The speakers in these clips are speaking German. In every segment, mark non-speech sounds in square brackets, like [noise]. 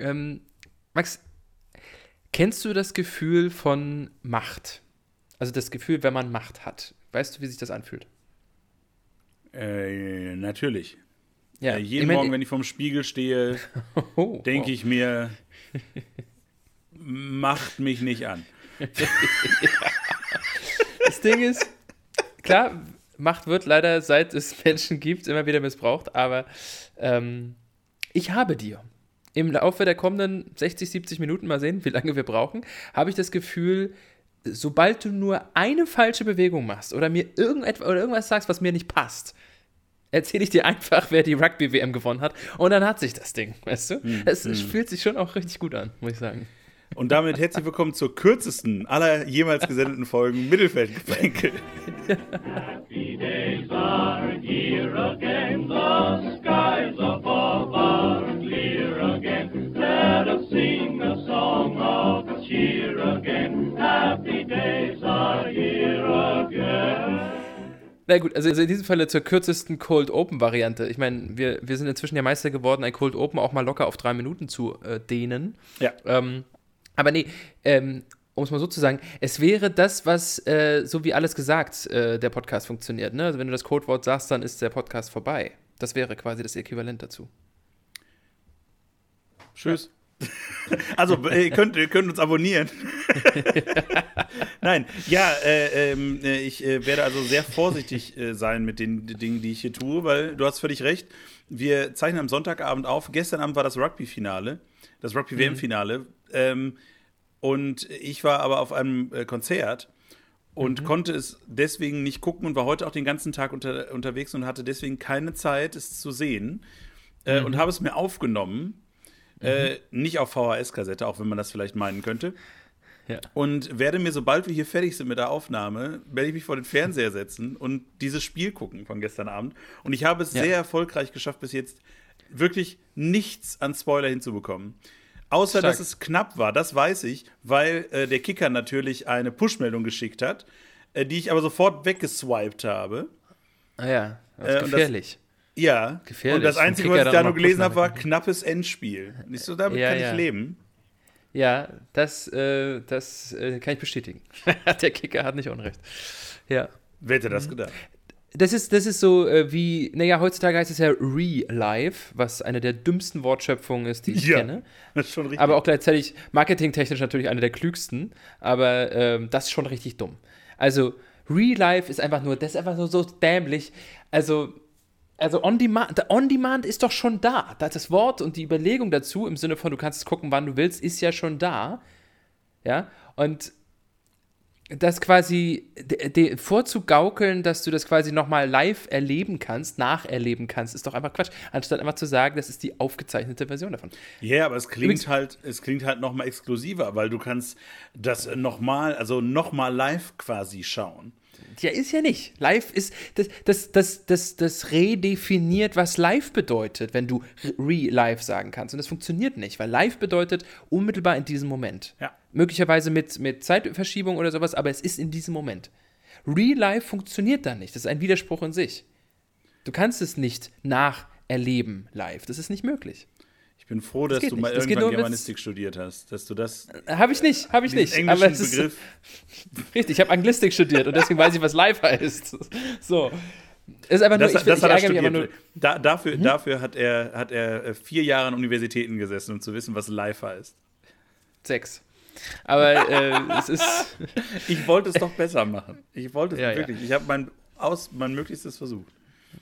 Ähm, Max, kennst du das Gefühl von Macht? Also das Gefühl, wenn man Macht hat. Weißt du, wie sich das anfühlt? Äh, natürlich. Ja, äh, jeden ich mein, Morgen, wenn ich vorm Spiegel stehe, [laughs] oh, denke wow. ich mir, macht mich nicht an. [laughs] das Ding ist, klar, Macht wird leider, seit es Menschen gibt, immer wieder missbraucht, aber ähm, ich habe dir im Laufe der kommenden 60, 70 Minuten, mal sehen, wie lange wir brauchen, habe ich das Gefühl, sobald du nur eine falsche Bewegung machst oder mir irgendetwas oder irgendwas sagst, was mir nicht passt, erzähle ich dir einfach, wer die Rugby-WM gewonnen hat. Und dann hat sich das Ding, weißt du? Hm, es hm. fühlt sich schon auch richtig gut an, muss ich sagen. Und damit herzlich willkommen zur kürzesten aller jemals gesendeten Folgen Mittelfeldgeplänkel. [laughs] Happy days are here again, the skies above cheer again. Happy days are here again. Na gut, also in diesem Falle zur kürzesten Cold Open Variante. Ich meine, wir, wir sind inzwischen ja Meister geworden, ein Cold Open auch mal locker auf drei Minuten zu äh, dehnen. Ja. Ähm, aber nee, ähm, um es mal so zu sagen, es wäre das, was, äh, so wie alles gesagt, äh, der Podcast funktioniert. Ne? Also wenn du das Codewort sagst, dann ist der Podcast vorbei. Das wäre quasi das Äquivalent dazu. Tschüss. Ja. [laughs] Also, ihr könnt, ihr könnt uns abonnieren. [laughs] Nein, ja, äh, ähm, äh, ich äh, werde also sehr vorsichtig äh, sein mit den Dingen, die ich hier tue, weil du hast völlig recht. Wir zeichnen am Sonntagabend auf. Gestern Abend war das Rugby-Finale, das Rugby-WM-Finale. Mhm. Ähm, und ich war aber auf einem äh, Konzert und mhm. konnte es deswegen nicht gucken und war heute auch den ganzen Tag unter, unterwegs und hatte deswegen keine Zeit, es zu sehen. Äh, mhm. Und habe es mir aufgenommen äh, mhm. nicht auf VHS-Kassette, auch wenn man das vielleicht meinen könnte. Ja. Und werde mir, sobald wir hier fertig sind mit der Aufnahme, werde ich mich vor den Fernseher setzen und dieses Spiel gucken von gestern Abend. Und ich habe es ja. sehr erfolgreich geschafft, bis jetzt wirklich nichts an Spoiler hinzubekommen. Außer, Stark. dass es knapp war, das weiß ich, weil äh, der Kicker natürlich eine Push-Meldung geschickt hat, äh, die ich aber sofort weggeswiped habe. Ah ja, das ist gefährlich. Ja, Gefährlich. und das Einzige, was ich da nur gelesen habe, war knappes Endspiel. Nicht so, damit ja, kann ja. ich leben. Ja, das, äh, das äh, kann ich bestätigen. [laughs] Der Kicker hat nicht Unrecht. Ja. Wer hätte das mhm. gedacht? Das ist, das ist so äh, wie, naja, heutzutage heißt es ja Re-Live, was eine der dümmsten Wortschöpfungen ist, die ich ja, kenne. Das ist schon richtig. Aber auch gleichzeitig marketingtechnisch natürlich eine der klügsten, aber ähm, das ist schon richtig dumm. Also, Re-Live ist einfach nur, das ist einfach nur so dämlich. Also, also on demand, on demand ist doch schon da. Das Wort und die Überlegung dazu im Sinne von, du kannst es gucken, wann du willst, ist ja schon da. Ja, und das quasi vorzugaukeln, dass du das quasi nochmal live erleben kannst, nacherleben kannst, ist doch einfach Quatsch. Anstatt einfach zu sagen, das ist die aufgezeichnete Version davon. Ja, yeah, aber es klingt Übrigens, halt, es klingt halt nochmal exklusiver, weil du kannst das nochmal, also nochmal live quasi schauen. Ja, ist ja nicht. Live ist, das, das, das, das, das redefiniert, was live bedeutet, wenn du re-live sagen kannst. Und das funktioniert nicht, weil live bedeutet unmittelbar in diesem Moment. Ja. Möglicherweise mit, mit Zeitverschiebung oder sowas, aber es ist in diesem Moment. Re-live funktioniert dann nicht. Das ist ein Widerspruch in sich. Du kannst es nicht nacherleben live. Das ist nicht möglich bin froh, dass du mal irgendwann Germanistik studiert hast, dass du das. Habe ich nicht, habe ich nicht. Aber es ist, Begriff. [laughs] richtig, ich habe Anglistik studiert und deswegen weiß ich, was live heißt. So. Ist einfach nur, das, ich, das ich hat er studiert. Nur, da, dafür, hm? dafür hat er, hat er äh, vier Jahre an Universitäten gesessen, um zu wissen, was live heißt. Sechs. Aber äh, es ist. [laughs] Ich wollte es doch besser machen. Ich wollte es ja, wirklich. Ja. Ich habe mein, mein Möglichstes versucht.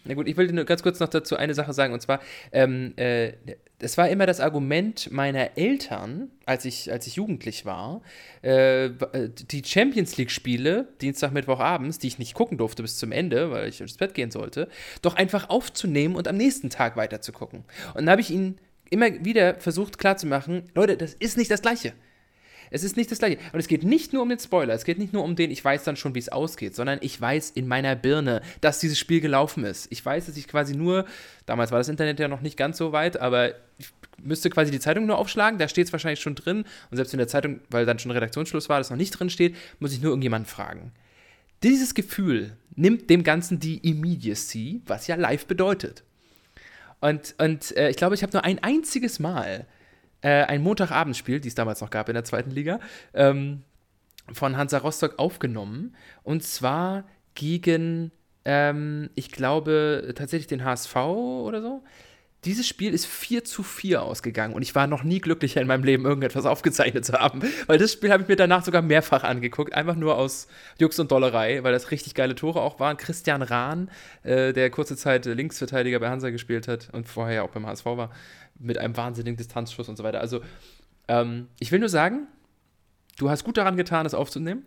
Na gut, ich will nur ganz kurz noch dazu eine Sache sagen, und zwar, ähm, äh, das war immer das Argument meiner Eltern, als ich, als ich jugendlich war, äh, die Champions League-Spiele, Dienstag, Mittwoch abends, die ich nicht gucken durfte bis zum Ende, weil ich ins Bett gehen sollte, doch einfach aufzunehmen und am nächsten Tag weiter zu gucken. Und dann habe ich ihnen immer wieder versucht klarzumachen, Leute, das ist nicht das Gleiche. Es ist nicht das gleiche. Und es geht nicht nur um den Spoiler, es geht nicht nur um den, ich weiß dann schon, wie es ausgeht, sondern ich weiß in meiner Birne, dass dieses Spiel gelaufen ist. Ich weiß, dass ich quasi nur, damals war das Internet ja noch nicht ganz so weit, aber ich müsste quasi die Zeitung nur aufschlagen, da steht es wahrscheinlich schon drin. Und selbst in der Zeitung, weil dann schon Redaktionsschluss war, das noch nicht drin steht, muss ich nur irgendjemanden fragen. Dieses Gefühl nimmt dem Ganzen die Immediacy, was ja live bedeutet. Und, und äh, ich glaube, ich habe nur ein einziges Mal äh, ein Montagabendspiel, die es damals noch gab in der zweiten Liga, ähm, von Hansa Rostock aufgenommen. Und zwar gegen, ähm, ich glaube, tatsächlich den HSV oder so. Dieses Spiel ist 4 zu 4 ausgegangen und ich war noch nie glücklicher in meinem Leben, irgendetwas [laughs] aufgezeichnet zu haben. Weil das Spiel habe ich mir danach sogar mehrfach angeguckt, einfach nur aus Jux und Dollerei, weil das richtig geile Tore auch waren. Christian Rahn, äh, der kurze Zeit Linksverteidiger bei Hansa gespielt hat und vorher ja auch beim HSV war, mit einem wahnsinnigen Distanzschuss und so weiter. Also, ähm, ich will nur sagen, du hast gut daran getan, das aufzunehmen.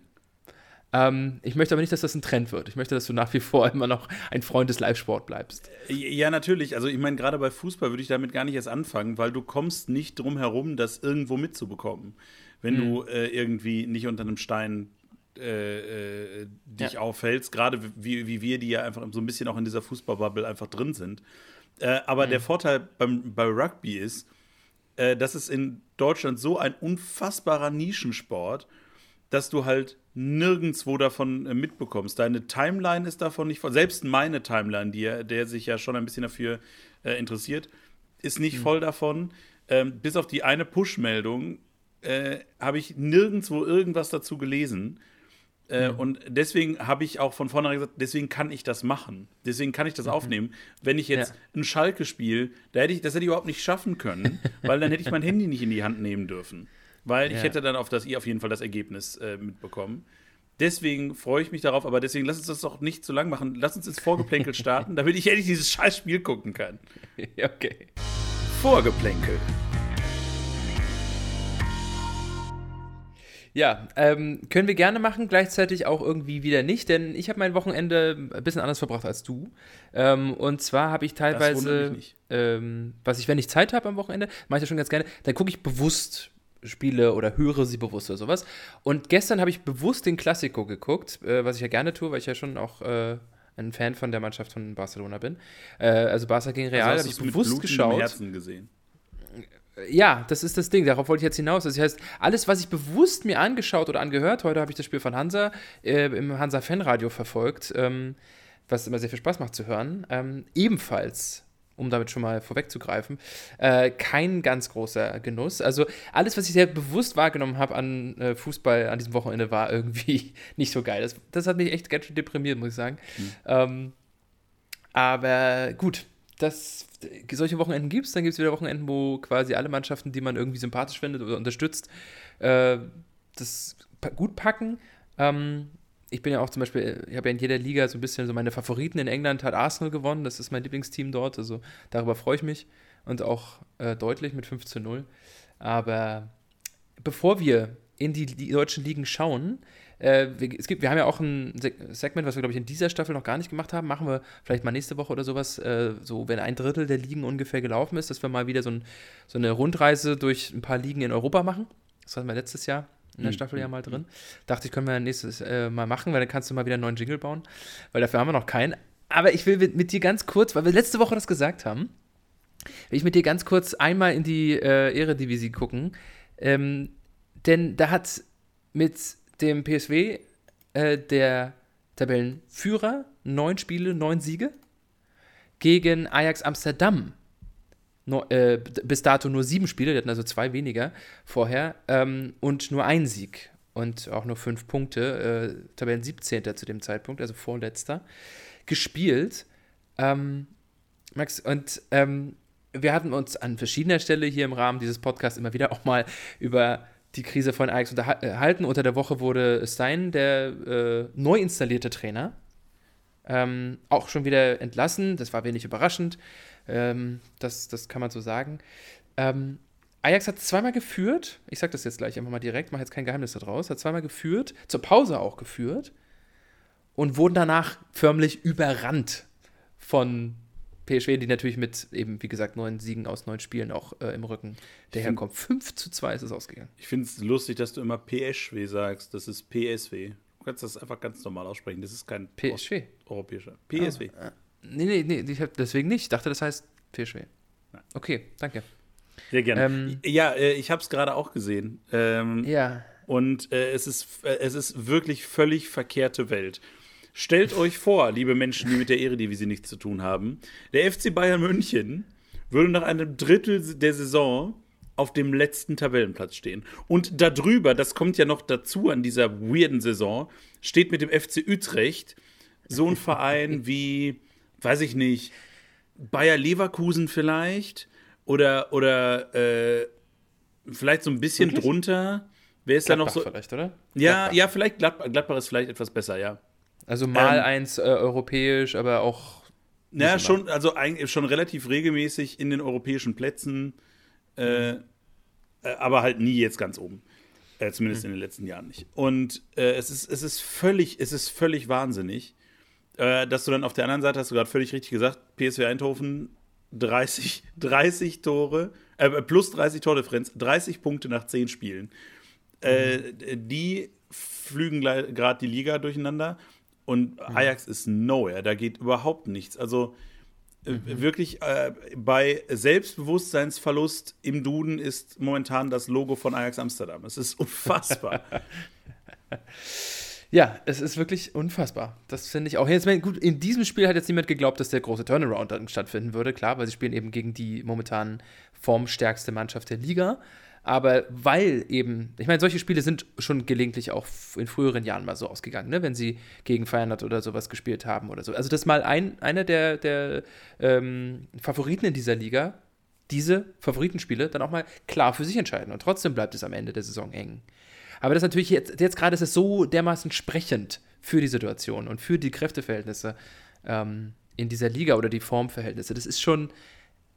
Ähm, ich möchte aber nicht, dass das ein Trend wird. Ich möchte, dass du nach wie vor [laughs] immer noch ein Freund des Live-Sport bleibst. Ja, natürlich. Also ich meine, gerade bei Fußball würde ich damit gar nicht erst anfangen, weil du kommst nicht drum herum, das irgendwo mitzubekommen. Wenn hm. du äh, irgendwie nicht unter einem Stein äh, äh, dich ja. aufhältst, gerade wie, wie wir, die ja einfach so ein bisschen auch in dieser Fußballbubble einfach drin sind. Äh, aber hm. der Vorteil beim, bei Rugby ist, äh, dass es in Deutschland so ein unfassbarer Nischensport, dass du halt nirgendwo davon äh, mitbekommst. Deine Timeline ist davon nicht voll. Selbst meine Timeline, die, der sich ja schon ein bisschen dafür äh, interessiert, ist nicht mhm. voll davon. Ähm, bis auf die eine Push-Meldung äh, habe ich nirgendwo irgendwas dazu gelesen. Äh, mhm. Und deswegen habe ich auch von vornherein gesagt, deswegen kann ich das machen. Deswegen kann ich das mhm. aufnehmen. Wenn ich jetzt ja. ein Schalke spiele, da hätte ich, das hätte ich überhaupt nicht schaffen können, [laughs] weil dann hätte ich mein Handy nicht in die Hand nehmen dürfen weil ja. ich hätte dann auf das auf jeden Fall das Ergebnis äh, mitbekommen. Deswegen freue ich mich darauf, aber deswegen lass uns das doch nicht zu lang machen. Lass uns ins Vorgeplänkel [laughs] starten, damit ich endlich dieses scheiß Spiel gucken kann. [laughs] okay. Vorgeplänkel. Ja, ähm, können wir gerne machen, gleichzeitig auch irgendwie wieder nicht, denn ich habe mein Wochenende ein bisschen anders verbracht als du. Ähm, und zwar habe ich teilweise, ähm, was ich, wenn ich Zeit habe am Wochenende, mache ich das schon ganz gerne, dann gucke ich bewusst spiele oder höre sie bewusst oder sowas. Und gestern habe ich bewusst den Klassiko geguckt, äh, was ich ja gerne tue, weil ich ja schon auch äh, ein Fan von der Mannschaft von Barcelona bin. Äh, also Barca gegen Real also habe ich bewusst geschaut. Herzen gesehen. Ja, das ist das Ding, darauf wollte ich jetzt hinaus. Das heißt, alles, was ich bewusst mir angeschaut oder angehört, heute habe ich das Spiel von Hansa äh, im Hansa-Fanradio verfolgt, ähm, was immer sehr viel Spaß macht zu hören, ähm, ebenfalls um damit schon mal vorwegzugreifen, äh, kein ganz großer Genuss. Also alles, was ich sehr bewusst wahrgenommen habe an äh, Fußball an diesem Wochenende, war irgendwie [laughs] nicht so geil. Das, das hat mich echt ganz schön deprimiert, muss ich sagen. Mhm. Ähm, aber gut, das, solche Wochenenden gibt es. Dann gibt es wieder Wochenenden, wo quasi alle Mannschaften, die man irgendwie sympathisch findet oder unterstützt, äh, das gut packen. Ähm, ich bin ja auch zum Beispiel, ich habe ja in jeder Liga so ein bisschen so meine Favoriten. In England hat Arsenal gewonnen, das ist mein Lieblingsteam dort, also darüber freue ich mich und auch äh, deutlich mit 5 zu 0. Aber bevor wir in die, die deutschen Ligen schauen, äh, es gibt, wir haben ja auch ein Segment, was wir, glaube ich, in dieser Staffel noch gar nicht gemacht haben. Machen wir vielleicht mal nächste Woche oder sowas, äh, so wenn ein Drittel der Ligen ungefähr gelaufen ist, dass wir mal wieder so, ein, so eine Rundreise durch ein paar Ligen in Europa machen. Das hatten wir letztes Jahr in der mhm. Staffel ja mal drin. Dachte ich, können wir nächstes äh, Mal machen, weil dann kannst du mal wieder einen neuen Jingle bauen, weil dafür haben wir noch keinen. Aber ich will mit, mit dir ganz kurz, weil wir letzte Woche das gesagt haben, will ich mit dir ganz kurz einmal in die äh, Eredivisie gucken. Ähm, denn da hat mit dem PSW äh, der Tabellenführer neun Spiele, neun Siege gegen Ajax Amsterdam no, äh, bis dato nur sieben Spiele, die hatten also zwei weniger vorher ähm, und nur ein Sieg und auch nur fünf Punkte, äh, Tabellen 17. zu dem Zeitpunkt, also vorletzter, gespielt. Ähm, Max, und ähm, wir hatten uns an verschiedener Stelle hier im Rahmen dieses Podcasts immer wieder auch mal über die Krise von Ajax unterhalten. Unter der Woche wurde Stein, der äh, neu installierte Trainer, ähm, auch schon wieder entlassen. Das war wenig überraschend. Ähm, das, das kann man so sagen. Ähm, Ajax hat zweimal geführt, ich sage das jetzt gleich einfach mal direkt, mache jetzt kein Geheimnis daraus, hat zweimal geführt, zur Pause auch geführt und wurden danach förmlich überrannt von PSV, die natürlich mit eben, wie gesagt, neun Siegen aus neun Spielen auch äh, im Rücken daherkommt. 5 zu 2 ist es ausgegangen. Ich finde es lustig, dass du immer PSW sagst. Das ist PSW. Du kannst das einfach ganz normal aussprechen. Das ist kein PSW. europäischer. PSW. Äh, Nee, nee, nee, ich hab deswegen nicht. Ich dachte, das heißt Fischweh. Okay, danke. Sehr gerne. Ähm, ja, äh, ich habe es gerade auch gesehen. Ähm, ja. Und äh, es, ist, äh, es ist wirklich völlig verkehrte Welt. Stellt euch vor, liebe Menschen, die mit der Eredivisie nichts zu tun haben, der FC Bayern München würde nach einem Drittel der Saison auf dem letzten Tabellenplatz stehen. Und darüber, das kommt ja noch dazu an dieser weirden Saison, steht mit dem FC Utrecht so ein Verein [laughs] wie, weiß ich nicht, Bayer Leverkusen vielleicht oder, oder äh, vielleicht so ein bisschen Wirklich? drunter. Wer ist Gladbach da noch so? Vielleicht, oder? Ja, Gladbach. ja, vielleicht Gladbach, Gladbach ist vielleicht etwas besser, ja. Also mal ähm, eins äh, europäisch, aber auch. Ja, schon, also schon relativ regelmäßig in den europäischen Plätzen, äh, mhm. aber halt nie jetzt ganz oben. Äh, zumindest mhm. in den letzten Jahren nicht. Und äh, es, ist, es ist völlig, es ist völlig wahnsinnig, äh, dass du dann auf der anderen Seite, hast du gerade völlig richtig gesagt, PSV Eindhoven 30, 30 [laughs] Tore, plus 30 Tordifferenz, 30 Punkte nach 10 Spielen. Mhm. die flügen gerade die Liga durcheinander und mhm. Ajax ist nowhere, da geht überhaupt nichts. Also äh, mhm. wirklich äh, bei Selbstbewusstseinsverlust im Duden ist momentan das Logo von Ajax Amsterdam. Es ist [laughs] unfassbar. [laughs] Ja, es ist wirklich unfassbar. Das finde ich auch. Jetzt, gut, in diesem Spiel hat jetzt niemand geglaubt, dass der große Turnaround dann stattfinden würde, klar, weil sie spielen eben gegen die momentan formstärkste Mannschaft der Liga. Aber weil eben, ich meine, solche Spiele sind schon gelegentlich auch in früheren Jahren mal so ausgegangen, ne? wenn sie gegen Feyenoord oder sowas gespielt haben oder so. Also, das ist mal ein, einer der, der ähm, Favoriten in dieser Liga, diese Favoritenspiele dann auch mal klar für sich entscheiden. Und trotzdem bleibt es am Ende der Saison eng. Aber das ist natürlich jetzt, jetzt gerade ist es so dermaßen sprechend für die Situation und für die Kräfteverhältnisse ähm, in dieser Liga oder die Formverhältnisse. Das ist schon,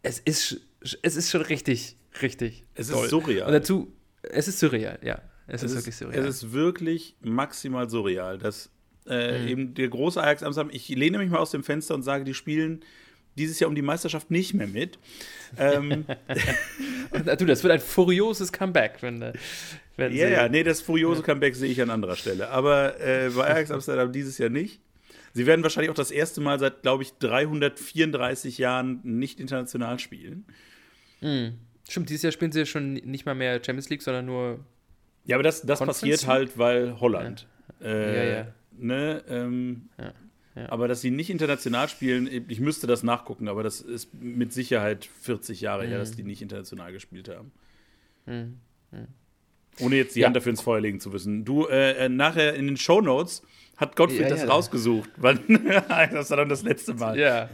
es ist, es ist schon richtig Richtig. Es toll. ist surreal. Und dazu, es ist surreal, ja. Es, es ist, wirklich surreal. Es ist wirklich maximal surreal, dass äh, mhm. eben der große Ajax Amsterdam, ich lehne mich mal aus dem Fenster und sage, die spielen dieses Jahr um die Meisterschaft nicht mehr mit. ähm, [laughs] du, das wird ein furioses Comeback, wenn, äh, wenn Ja, ja, nee, das furiose ja. Comeback sehe ich an anderer Stelle. Aber äh, bei Ajax Amsterdam dieses Jahr nicht. Sie werden wahrscheinlich auch das erste Mal seit, glaube ich, 334 Jahren nicht international spielen. Mhm. Stimmt, dieses Jahr spielen sie ja schon nicht mal mehr Champions League, sondern nur. Ja, aber das, das passiert halt, weil Holland. Ja, äh, ja. ja. Ne, ähm, ja, ja. Aber dass sie nicht international spielen, ich müsste das nachgucken, aber das ist mit Sicherheit 40 Jahre mhm. her, dass die nicht international gespielt haben. Mhm. Mhm. Ohne jetzt die Hand dafür ins Feuer legen zu wissen. Du, äh, äh nachher in den Show Notes hat Gottfried das rausgesucht, weil [laughs] das war dann das letzte Mal. Ja.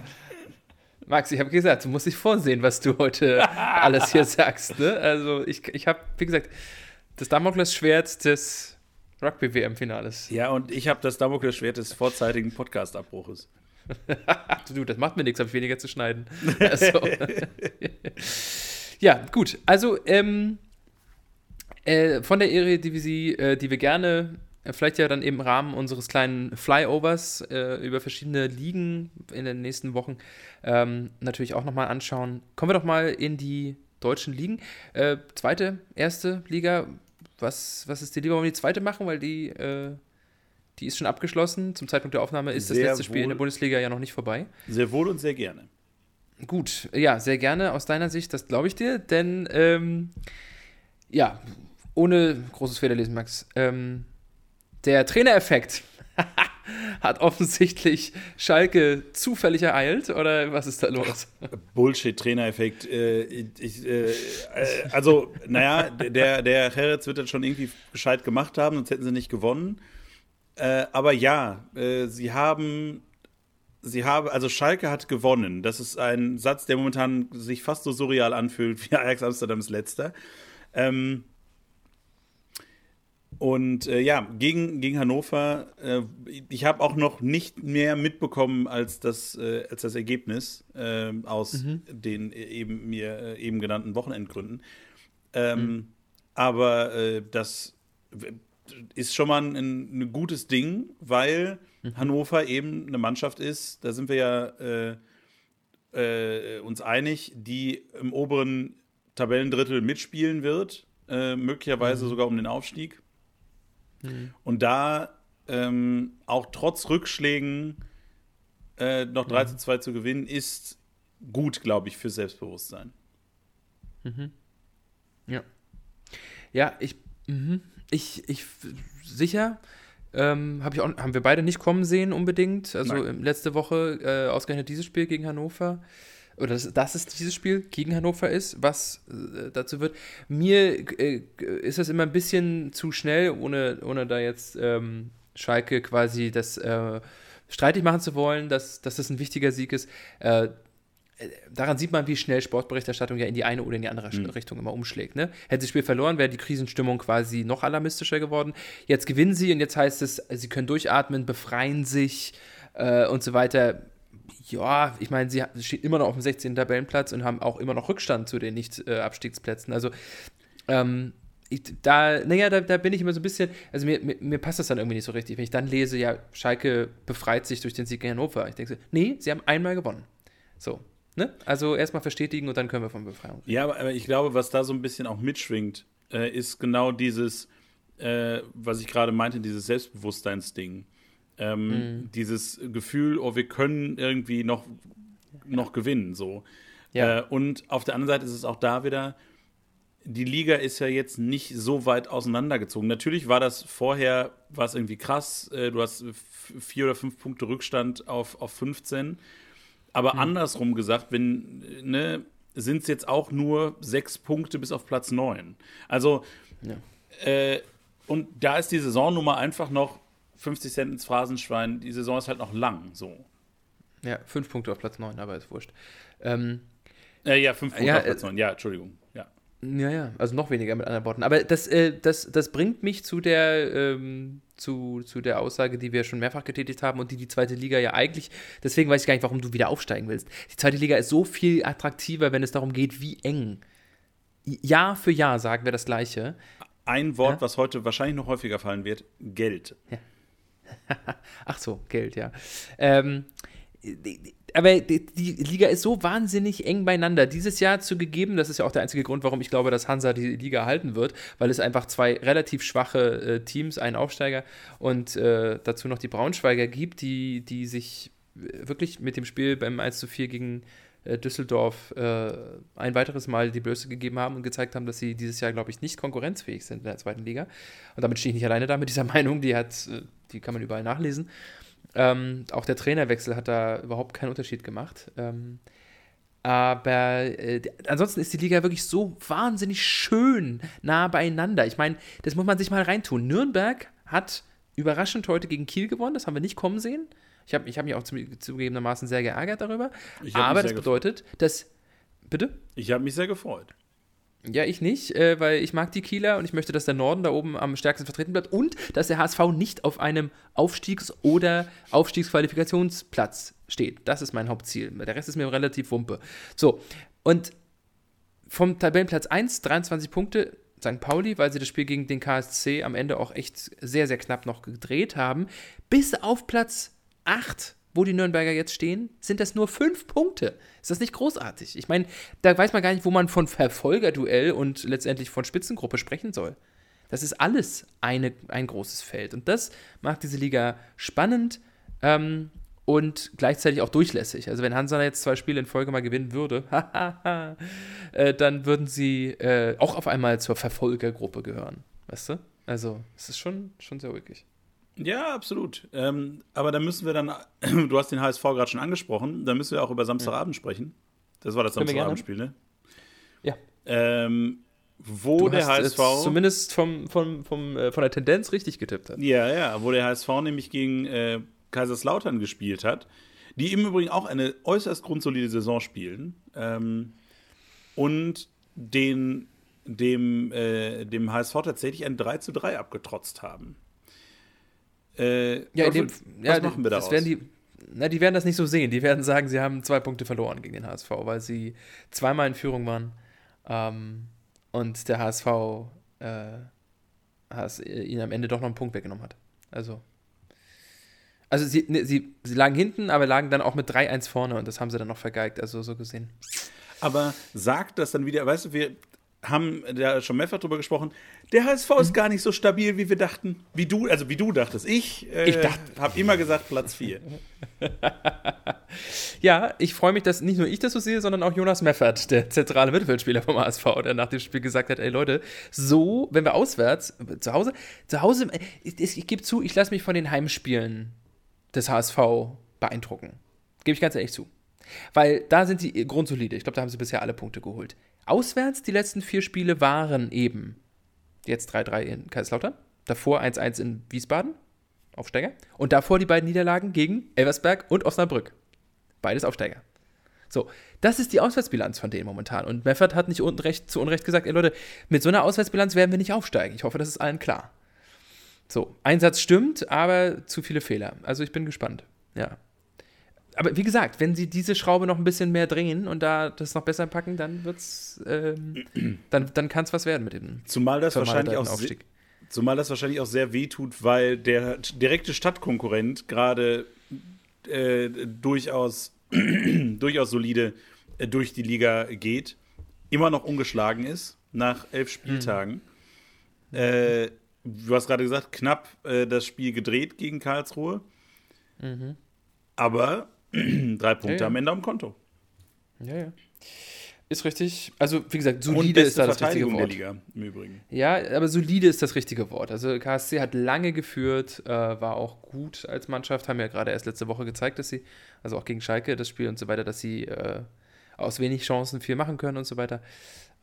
Max, ich habe gesagt, du musst dich vorsehen, was du heute [laughs] alles hier sagst. Ne? Also ich, ich habe, wie gesagt, das Damoklesschwert des Rugby-WM-Finales. Ja, und ich habe das Damoklesschwert des vorzeitigen Podcast-Abbruches. [laughs] du, das macht mir nichts, habe ich weniger zu schneiden. Also. [laughs] ja, gut. Also, ähm, äh, von der Eredivisie, äh, die wir gerne äh, vielleicht ja dann im Rahmen unseres kleinen Flyovers äh, über verschiedene Ligen in den nächsten Wochen ähm, natürlich auch nochmal anschauen. Kommen wir doch mal in die deutschen Ligen. Äh, zweite, erste Liga, was, was ist die Liga? Wollen wir die zweite machen, weil die, äh, die ist schon abgeschlossen. Zum Zeitpunkt der Aufnahme ist sehr das letzte Spiel in der Bundesliga ja noch nicht vorbei. Sehr wohl und sehr gerne. Gut, ja, sehr gerne aus deiner Sicht, das glaube ich dir, denn ähm, ja, ohne großes Federlesen, Max. Ähm, der Trainereffekt [laughs] hat offensichtlich Schalke zufällig ereilt oder was ist da los? Bullshit, Trainereffekt. Äh, ich, äh, also, naja, der, der Herretz wird das schon irgendwie gescheit gemacht haben, sonst hätten sie nicht gewonnen. Äh, aber ja, äh, sie haben. Sie haben, also Schalke hat gewonnen. Das ist ein Satz, der momentan sich fast so surreal anfühlt wie Ajax Amsterdams letzter. Ähm, und äh, ja, gegen, gegen Hannover, äh, ich habe auch noch nicht mehr mitbekommen als das, äh, als das Ergebnis äh, aus mhm. den äh, eben mir äh, eben genannten Wochenendgründen. Ähm, mhm. Aber das ist schon mal ein, ein gutes Ding, weil mhm. Hannover eben eine Mannschaft ist, da sind wir ja uns einig, die im oberen Tabellendrittel mitspielen wird, möglicherweise mhm. sogar um den Aufstieg. Mhm. Und da ähm, auch trotz Rückschlägen äh, noch 3 mhm. zu 2 zu gewinnen, ist gut, glaube ich, für Selbstbewusstsein. Mhm. Ja. Ja, ich, mhm. ich, ich, sicher. Ähm, hab ich auch, haben wir beide nicht kommen sehen unbedingt. Also Nein. letzte Woche äh, ausgerechnet dieses Spiel gegen Hannover. Oder dass, dass es dieses Spiel gegen Hannover ist, was äh, dazu wird. Mir äh, ist das immer ein bisschen zu schnell, ohne, ohne da jetzt ähm, Schalke quasi das äh, streitig machen zu wollen, dass, dass das ein wichtiger Sieg ist. Äh, daran sieht man, wie schnell Sportberichterstattung ja in die eine oder in die andere mhm. Richtung immer umschlägt. Ne? Hätte das Spiel verloren, wäre die Krisenstimmung quasi noch alarmistischer geworden. Jetzt gewinnen sie und jetzt heißt es, sie können durchatmen, befreien sich äh, und so weiter ja, ich meine, sie stehen immer noch auf dem 16. Tabellenplatz und haben auch immer noch Rückstand zu den Nicht-Abstiegsplätzen. Also, ähm, ich, da, naja, da, da, bin ich immer so ein bisschen, also mir, mir, mir, passt das dann irgendwie nicht so richtig. Wenn ich dann lese, ja, Schalke befreit sich durch den Sieg in Hannover. Ich denke so, nee, sie haben einmal gewonnen. So, ne? Also erstmal bestätigen und dann können wir von Befreiung reden. Ja, aber ich glaube, was da so ein bisschen auch mitschwingt, äh, ist genau dieses, äh, was ich gerade meinte, dieses Selbstbewusstseinsding. Ähm, mhm. Dieses Gefühl, oh, wir können irgendwie noch, noch gewinnen, so. Ja. Äh, und auf der anderen Seite ist es auch da wieder, die Liga ist ja jetzt nicht so weit auseinandergezogen. Natürlich war das vorher, war es irgendwie krass. Äh, du hast vier oder fünf Punkte Rückstand auf, auf 15. Aber mhm. andersrum gesagt, wenn, ne, sind es jetzt auch nur sechs Punkte bis auf Platz neun. Also, ja. äh, und da ist die Saisonnummer einfach noch 50 Cent ins Phrasenschwein, die Saison ist halt noch lang, so. Ja, fünf Punkte auf Platz 9, aber ist wurscht. Ähm, äh, ja, fünf Punkte ja, auf Platz 9, ja, Entschuldigung, ja. Ja, ja, also noch weniger mit anderen Worten. Aber das, äh, das, das bringt mich zu der, ähm, zu, zu der Aussage, die wir schon mehrfach getätigt haben und die die zweite Liga ja eigentlich, deswegen weiß ich gar nicht, warum du wieder aufsteigen willst. Die zweite Liga ist so viel attraktiver, wenn es darum geht, wie eng. Jahr für Jahr sagen wir das Gleiche. Ein Wort, ja? was heute wahrscheinlich noch häufiger fallen wird: Geld. Ja. [laughs] Ach so, Geld, ja. Ähm, aber die, Liga ist so wahnsinnig eng beieinander. Dieses Jahr zugegeben, das ist ja auch der einzige Grund, warum ich glaube, dass Hansa die Liga halten wird, weil es einfach zwei relativ schwache äh, Teams, einen Aufsteiger und äh, dazu noch die Braunschweiger gibt, die, die sich wirklich mit dem Spiel beim 1 zu 4 gegen äh, Düsseldorf äh, ein weiteres Mal die Blöße gegeben haben und gezeigt haben, dass sie dieses Jahr, glaube ich, nicht konkurrenzfähig sind in der zweiten Liga. Und damit stehe ich nicht alleine da mit dieser [laughs] Meinung, die hat, äh, die kann man überall nachlesen. Ähm, auch der Trainerwechsel hat da überhaupt keinen Unterschied gemacht. Ähm, aber äh, ansonsten ist die Liga wirklich so wahnsinnig schön nah beieinander. Ich meine, das muss man sich mal reintun. Nürnberg hat überraschend heute gegen Kiel gewonnen, das haben wir nicht kommen sehen. Ich habe ich hab mich auch zugegebenermaßen sehr geärgert darüber. Aber das bedeutet, dass. Bitte? Ich habe mich sehr gefreut. Ja, ich nicht, äh, weil ich mag die Kieler und ich möchte, dass der Norden da oben am stärksten vertreten bleibt und dass der HSV nicht auf einem Aufstiegs- oder Aufstiegsqualifikationsplatz steht. Das ist mein Hauptziel. Der Rest ist mir relativ wumpe. So, und vom Tabellenplatz 1, 23 Punkte, St. Pauli, weil sie das Spiel gegen den KSC am Ende auch echt sehr, sehr knapp noch gedreht haben, bis auf Platz 8 wo die Nürnberger jetzt stehen, sind das nur fünf Punkte. Ist das nicht großartig? Ich meine, da weiß man gar nicht, wo man von Verfolgerduell und letztendlich von Spitzengruppe sprechen soll. Das ist alles eine, ein großes Feld. Und das macht diese Liga spannend ähm, und gleichzeitig auch durchlässig. Also wenn Hansa jetzt zwei Spiele in Folge mal gewinnen würde, [laughs] äh, dann würden sie äh, auch auf einmal zur Verfolgergruppe gehören. Weißt du? Also, es ist schon, schon sehr ruhig. Ja, absolut. Ähm, aber da müssen wir dann, [clears throat] du hast den HSV gerade schon angesprochen, da müssen wir auch über Samstagabend ja. sprechen. Das war das Samstagabendspiel, ne? Ja. Ähm, wo du der HSV. zumindest vom, vom, vom, äh, von der Tendenz richtig getippt hat. Ja, ja, wo der HSV nämlich gegen äh, Kaiserslautern gespielt hat, die im Übrigen auch eine äußerst grundsolide Saison spielen. Ähm, und den, dem, äh, dem HSV tatsächlich ein 3 zu 3 abgetrotzt haben. Äh, ja, dem, was ja, machen wir daraus? Werden die, na, die werden das nicht so sehen. Die werden sagen, sie haben zwei Punkte verloren gegen den HSV, weil sie zweimal in Führung waren ähm, und der HSV äh, has, ihnen am Ende doch noch einen Punkt weggenommen hat. Also. Also sie, ne, sie, sie lagen hinten, aber lagen dann auch mit 3-1 vorne und das haben sie dann noch vergeigt, also so gesehen. Aber sagt das dann wieder, weißt du, wir haben da schon mehrfach drüber gesprochen, der HSV ist gar nicht so stabil, wie wir dachten. Wie du, also wie du dachtest. Ich, äh, ich habe immer gesagt Platz 4. [laughs] ja, ich freue mich, dass nicht nur ich das so sehe, sondern auch Jonas Meffert, der zentrale Mittelfeldspieler vom HSV, der nach dem Spiel gesagt hat, ey Leute, so, wenn wir auswärts, zu Hause, zu Hause, ich, ich, ich gebe zu, ich lasse mich von den Heimspielen des HSV beeindrucken. Gebe ich ganz ehrlich zu. Weil da sind sie grundsolide. Ich glaube, da haben sie bisher alle Punkte geholt. Auswärts, die letzten vier Spiele waren eben jetzt 3-3 in Kaiserslautern, davor 1-1 in Wiesbaden, Aufsteiger, und davor die beiden Niederlagen gegen Elversberg und Osnabrück. Beides Aufsteiger. So, das ist die Auswärtsbilanz von denen momentan. Und Meffert hat nicht unrecht, zu Unrecht gesagt, ey Leute, mit so einer Auswärtsbilanz werden wir nicht aufsteigen. Ich hoffe, das ist allen klar. So, Einsatz stimmt, aber zu viele Fehler. Also ich bin gespannt. Ja. Aber wie gesagt, wenn sie diese Schraube noch ein bisschen mehr drehen und da das noch besser packen, dann wird's, ähm, [clears throat] dann, dann kann es was werden mit dem. Zumal das wahrscheinlich auch Aufstieg. Zumal das wahrscheinlich auch sehr weh tut, weil der direkte Stadtkonkurrent gerade äh, durchaus, [clears throat] durchaus solide äh, durch die Liga geht, immer noch ungeschlagen ist nach elf Spieltagen. Mhm. Äh, du hast gerade gesagt, knapp äh, das Spiel gedreht gegen Karlsruhe. Mhm. Aber [clears throat] drei Punkte ja, ja. am Ende am Konto. Ja, ja. Ist richtig. Also, wie gesagt, solide ist da das richtige Wort. Der Liga, im Übrigen. Ja, aber solide ist das richtige Wort. Also, KSC hat lange geführt, äh, war auch gut als Mannschaft, haben ja gerade erst letzte Woche gezeigt, dass sie, also auch gegen Schalke, das Spiel und so weiter, dass sie äh, aus wenig Chancen viel machen können und so weiter.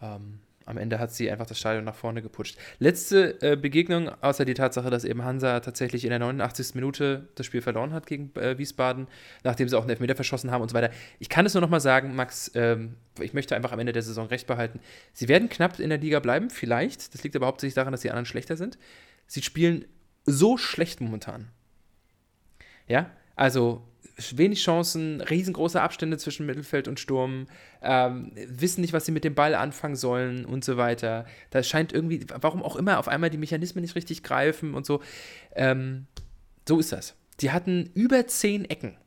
Ähm, am Ende hat sie einfach das Stadion nach vorne geputscht. Letzte äh, Begegnung, außer die Tatsache, dass eben Hansa tatsächlich in der 89. Minute das Spiel verloren hat gegen äh, Wiesbaden, nachdem sie auch einen Elfmeter verschossen haben und so weiter. Ich kann es nur noch mal sagen, Max, ähm, ich möchte einfach am Ende der Saison recht behalten. Sie werden knapp in der Liga bleiben, vielleicht. Das liegt aber hauptsächlich daran, dass die anderen schlechter sind. Sie spielen so schlecht momentan. Ja, also wenig Chancen, riesengroße Abstände zwischen Mittelfeld und Sturm, ähm, wissen nicht, was sie mit dem Ball anfangen sollen und so weiter. Da scheint irgendwie, warum auch immer, auf einmal die Mechanismen nicht richtig greifen und so. Ähm, so ist das. Die hatten über zehn Ecken.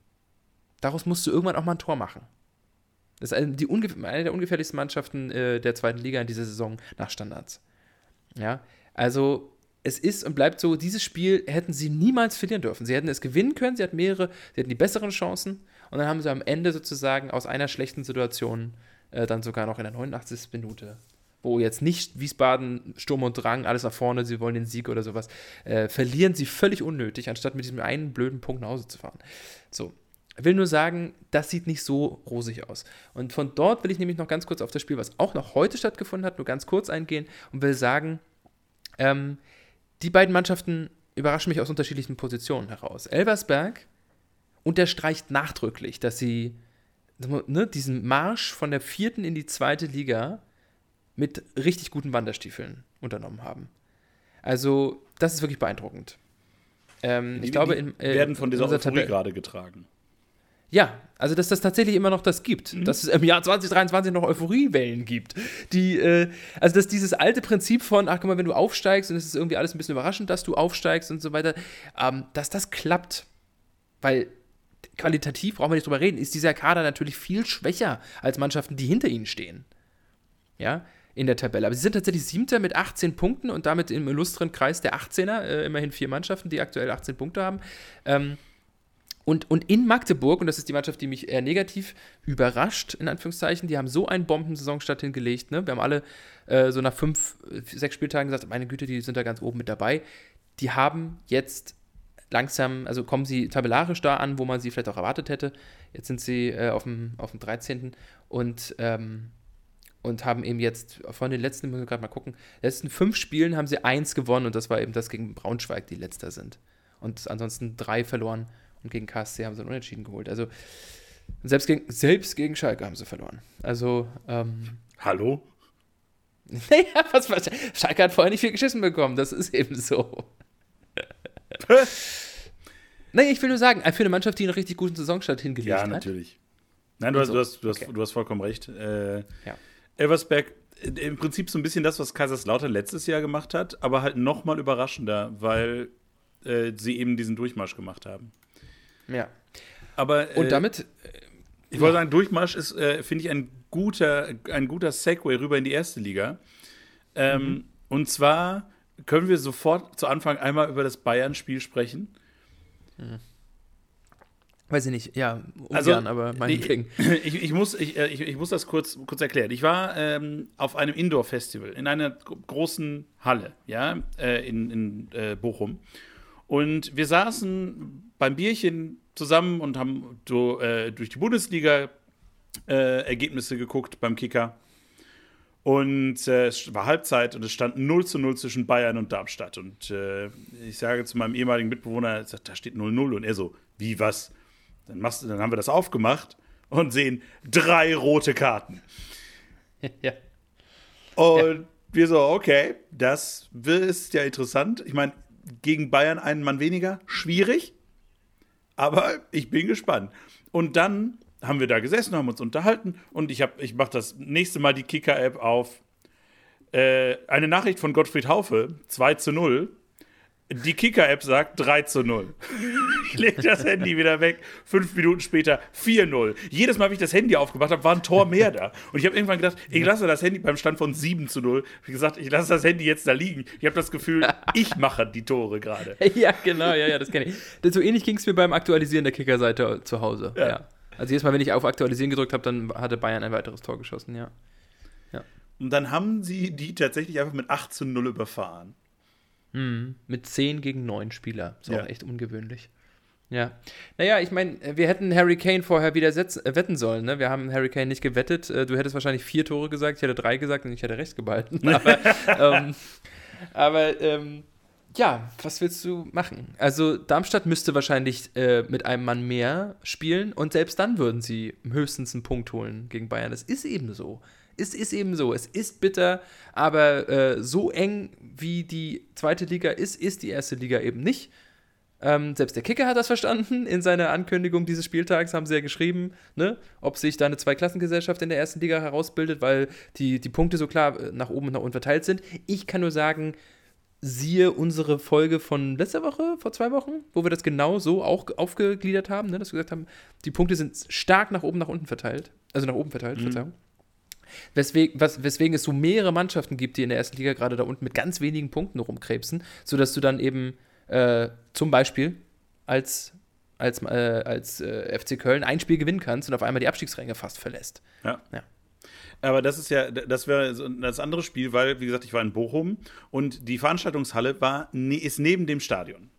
Daraus musst du irgendwann auch mal ein Tor machen. Das ist eine, die eine der ungefährlichsten Mannschaften äh, der zweiten Liga in dieser Saison nach Standards. Ja, also es ist und bleibt so, dieses Spiel hätten sie niemals verlieren dürfen. Sie hätten es gewinnen können, sie hatten mehrere, sie hatten die besseren Chancen und dann haben sie am Ende sozusagen aus einer schlechten Situation äh, dann sogar noch in der 89. Minute, wo jetzt nicht Wiesbaden Sturm und Drang, alles nach vorne, sie wollen den Sieg oder sowas, äh, verlieren sie völlig unnötig, anstatt mit diesem einen blöden Punkt nach Hause zu fahren. So. Will nur sagen, das sieht nicht so rosig aus. Und von dort will ich nämlich noch ganz kurz auf das Spiel, was auch noch heute stattgefunden hat, nur ganz kurz eingehen und will sagen, ähm, die beiden Mannschaften überraschen mich aus unterschiedlichen Positionen heraus. Elversberg unterstreicht nachdrücklich, dass sie ne, diesen Marsch von der vierten in die zweite Liga mit richtig guten Wanderstiefeln unternommen haben. Also, das ist wirklich beeindruckend. Ähm, die, ich glaube, in, äh, werden von dieser Euphorie gerade getragen. Ja, also dass das tatsächlich immer noch das gibt. Mhm. Dass es im Jahr 2023 noch Euphoriewellen gibt. Die, äh, also dass dieses alte Prinzip von, ach guck mal, wenn du aufsteigst und es ist irgendwie alles ein bisschen überraschend, dass du aufsteigst und so weiter, ähm, dass das klappt. Weil qualitativ, brauchen wir nicht drüber reden, ist dieser Kader natürlich viel schwächer als Mannschaften, die hinter ihnen stehen. Ja, in der Tabelle. Aber sie sind tatsächlich Siebter mit 18 Punkten und damit im illustren Kreis der 18er, äh, immerhin vier Mannschaften, die aktuell 18 Punkte haben. Ähm, und, und in Magdeburg, und das ist die Mannschaft, die mich eher negativ überrascht, in Anführungszeichen, die haben so einen Bombensaisonstart hingelegt. Ne? Wir haben alle äh, so nach fünf, sechs Spieltagen gesagt, meine Güte, die sind da ganz oben mit dabei. Die haben jetzt langsam, also kommen sie tabellarisch da an, wo man sie vielleicht auch erwartet hätte. Jetzt sind sie äh, auf, dem, auf dem 13. und ähm, und haben eben jetzt von den letzten, muss ich gerade mal gucken, letzten fünf Spielen haben sie eins gewonnen und das war eben das gegen Braunschweig, die letzter sind. Und ansonsten drei verloren und gegen KSC haben sie einen Unentschieden geholt. Also selbst gegen, selbst gegen Schalke haben sie verloren. Also, ähm, Hallo? [laughs] Naja, was, was, Schalke hat vorher nicht viel geschissen bekommen, das ist eben so. [laughs] naja, ich will nur sagen, für eine Mannschaft, die einen richtig guten Saisonstart hingelegt hat. Ja, natürlich. Nein, du hast, so. du, hast, du, hast, okay. du hast vollkommen recht. Äh, ja. Elversberg, äh, im Prinzip so ein bisschen das, was Kaiserslautern letztes Jahr gemacht hat, aber halt noch mal überraschender, weil äh, sie eben diesen Durchmarsch gemacht haben. Ja. Aber, und äh, damit. ich wollte sagen, Durchmarsch ist, äh, finde ich, ein guter, ein guter Segway rüber in die erste Liga. Ähm, mhm. Und zwar können wir sofort zu Anfang einmal über das Bayern-Spiel sprechen. Mhm. Weiß ich nicht, ja, ungern, also, aber meinetwegen. [laughs] Ich, ich, muss, ich, äh, ich, ich, muss das kurz, kurz erklären. Ich war ähm, auf einem Indoor-Festival in einer großen Halle, ja, äh, in, in äh, Bochum. Und wir saßen beim Bierchen zusammen und haben so äh, durch die Bundesliga äh, Ergebnisse geguckt beim Kicker. Und äh, es war Halbzeit und es stand 0 zu 0 zwischen Bayern und Darmstadt. Und äh, ich sage zu meinem ehemaligen Mitbewohner, da steht 0-0. Und er so, wie was? Dann, machst, dann haben wir das aufgemacht und sehen drei rote Karten. [laughs] ja. Und ja. wir so, okay, das ist ja interessant. Ich meine, gegen Bayern einen Mann weniger, schwierig. Aber ich bin gespannt. Und dann haben wir da gesessen, haben uns unterhalten und ich, ich mache das nächste Mal die Kicker-App auf. Äh, eine Nachricht von Gottfried Haufe, 2 zu 0. Die Kicker-App sagt 3 zu 0. ich lege das Handy wieder weg. Fünf Minuten später 4-0. Jedes Mal, wenn ich das Handy aufgemacht habe, war ein Tor mehr da. Und ich habe irgendwann gedacht, ich lasse das Handy beim Stand von 7 zu 0. Wie gesagt, ich lasse das Handy jetzt da liegen. Ich habe das Gefühl, ich mache die Tore gerade. [laughs] ja, genau, ja, ja, das kenne ich. So ähnlich ging es mir beim Aktualisieren der Kicker-Seite zu Hause. ja. ja. Also jedes Mal, wenn ich auf Aktualisieren gedrückt habe, dann hatte Bayern ein weiteres Tor geschossen, ja. ja. Und dann haben sie die tatsächlich einfach mit 8 zu 0 überfahren. Mhm. Mit 10 gegen 9 Spieler. Ist ja. auch echt ungewöhnlich. Ja. Naja, ich meine, wir hätten Harry Kane vorher wieder setzen, äh, wetten sollen. Ne? Wir haben Harry Kane nicht gewettet. Äh, du hättest wahrscheinlich vier Tore gesagt, ich hätte drei gesagt und ich hätte recht gebalten. [laughs] Aber, ähm, aber ähm, ja, was willst du machen? Also Darmstadt müsste wahrscheinlich äh, mit einem Mann mehr spielen und selbst dann würden sie höchstens einen Punkt holen gegen Bayern. Das ist eben so. Es ist eben so. Es ist bitter, aber äh, so eng wie die zweite Liga ist, ist die erste Liga eben nicht. Ähm, selbst der Kicker hat das verstanden. In seiner Ankündigung dieses Spieltags haben sie ja geschrieben, ne, ob sich da eine Zweiklassengesellschaft in der ersten Liga herausbildet, weil die, die Punkte so klar äh, nach oben und nach unten verteilt sind. Ich kann nur sagen, siehe unsere Folge von letzter Woche, vor zwei Wochen, wo wir das genau so auch aufgegliedert haben, ne, dass wir gesagt haben, die Punkte sind stark nach oben, nach unten verteilt. Also nach oben verteilt, mhm. Verzeihung. Weswegen, was, weswegen es so mehrere Mannschaften gibt, die in der ersten Liga gerade da unten mit ganz wenigen Punkten rumkrebsen, sodass du dann eben äh, zum Beispiel als, als, äh, als äh, FC Köln ein Spiel gewinnen kannst und auf einmal die Abstiegsränge fast verlässt. Ja. ja. Aber das ist ja, das wäre das andere Spiel, weil, wie gesagt, ich war in Bochum und die Veranstaltungshalle war, ne, ist neben dem Stadion.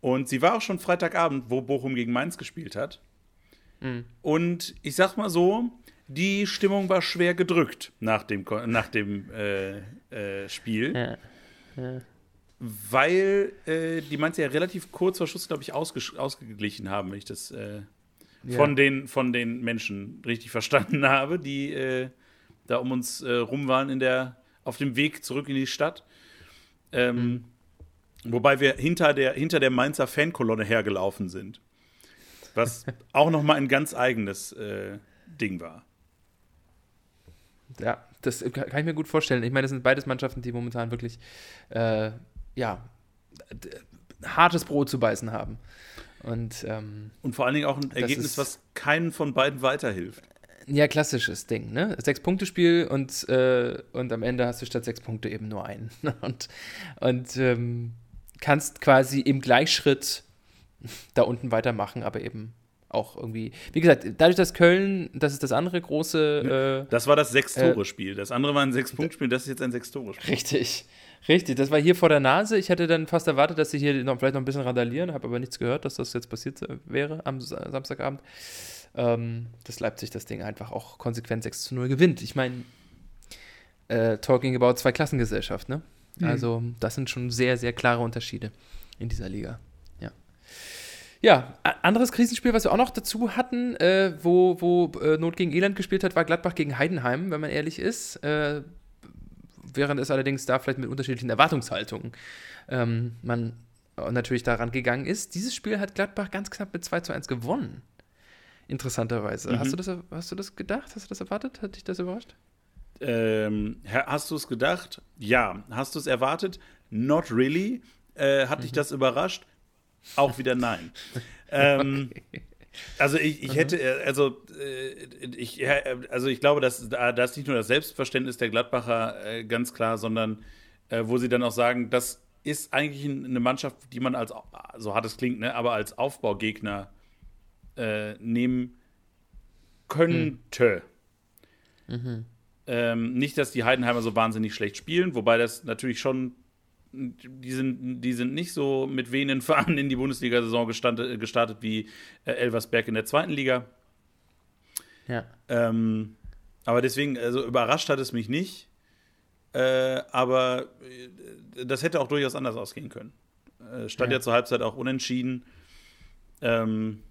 Und sie war auch schon Freitagabend, wo Bochum gegen Mainz gespielt hat. Mhm. Und ich sag mal so, die Stimmung war schwer gedrückt nach dem, nach dem äh, äh, Spiel. Ja. Ja. Weil äh, die Mainz ja relativ kurz vor Schluss, glaube ich, ausgeglichen haben, wenn ich das äh, ja. von, den, von den Menschen richtig verstanden habe, die äh, da um uns äh, rum waren in der, auf dem Weg zurück in die Stadt. Ähm, mhm. Wobei wir hinter der, hinter der Mainzer Fankolonne hergelaufen sind. Was [laughs] auch noch mal ein ganz eigenes Ding war. Ja, das kann ich mir gut vorstellen. Ich meine, das sind beides Mannschaften, die momentan wirklich äh, ja, hartes Brot zu beißen haben. Und, ähm, und vor allen Dingen auch ein Ergebnis, was keinen von beiden weiterhilft. Ja, klassisches Ding, ne? Sechs-Punkte-Spiel und, äh, und am Ende hast du statt sechs Punkte eben nur einen. [laughs] und und ähm, kannst quasi im Gleichschritt da unten weitermachen, aber eben auch irgendwie. Wie gesagt, dadurch, dass Köln, das ist das andere große. Äh, das war das Sechs-Tore-Spiel. Das andere war ein Sechs-Punkt-Spiel, das ist jetzt ein Sechs-Tore-Spiel. Richtig. Richtig, das war hier vor der Nase. Ich hätte dann fast erwartet, dass sie hier noch, vielleicht noch ein bisschen randalieren, habe aber nichts gehört, dass das jetzt passiert wäre am Samstagabend. Ähm, dass Leipzig das Ding einfach auch konsequent 6 zu 0 gewinnt. Ich meine, äh, talking about zwei Klassengesellschaft, ne? Mhm. Also, das sind schon sehr, sehr klare Unterschiede in dieser Liga. Ja. Anderes Krisenspiel, was wir auch noch dazu hatten, äh, wo, wo äh, Not gegen Elend gespielt hat, war Gladbach gegen Heidenheim, wenn man ehrlich ist. Äh, während es allerdings da vielleicht mit unterschiedlichen Erwartungshaltungen ähm, man natürlich daran gegangen ist. Dieses Spiel hat Gladbach ganz knapp mit 2 zu 1 gewonnen. Interessanterweise. Mhm. Hast, du das, hast du das gedacht? Hast du das erwartet? Hat dich das überrascht? Ähm, hast du es gedacht? Ja. Hast du es erwartet? Not really. Äh, hat mhm. dich das überrascht? Auch wieder nein. ähm, okay. Also ich, ich hätte, äh, also äh, ich, also ich glaube, dass da ist nicht nur das Selbstverständnis der Gladbacher äh, ganz klar, sondern wo sie dann auch sagen, das ist eigentlich eine Mannschaft, die man als, so hart es klingt, ne, aber als Aufbaugegner äh, nehmen könnte. Hm. Mhm. Ähm, nicht, dass die Heidenheimer so wahnsinnig schlecht spielen, wobei das natürlich schon die sind, die sind nicht so mit wehenden Fahnen in die Bundesliga-Saison gestartet, gestartet wie äh, Elversberg in der zweiten Liga. Ja. Ähm, aber deswegen, also überrascht hat es mich nicht. Äh, aber äh, das hätte auch durchaus anders ausgehen können. Äh, stand ja. ja. zur Halbzeit auch unentschieden. Ähm,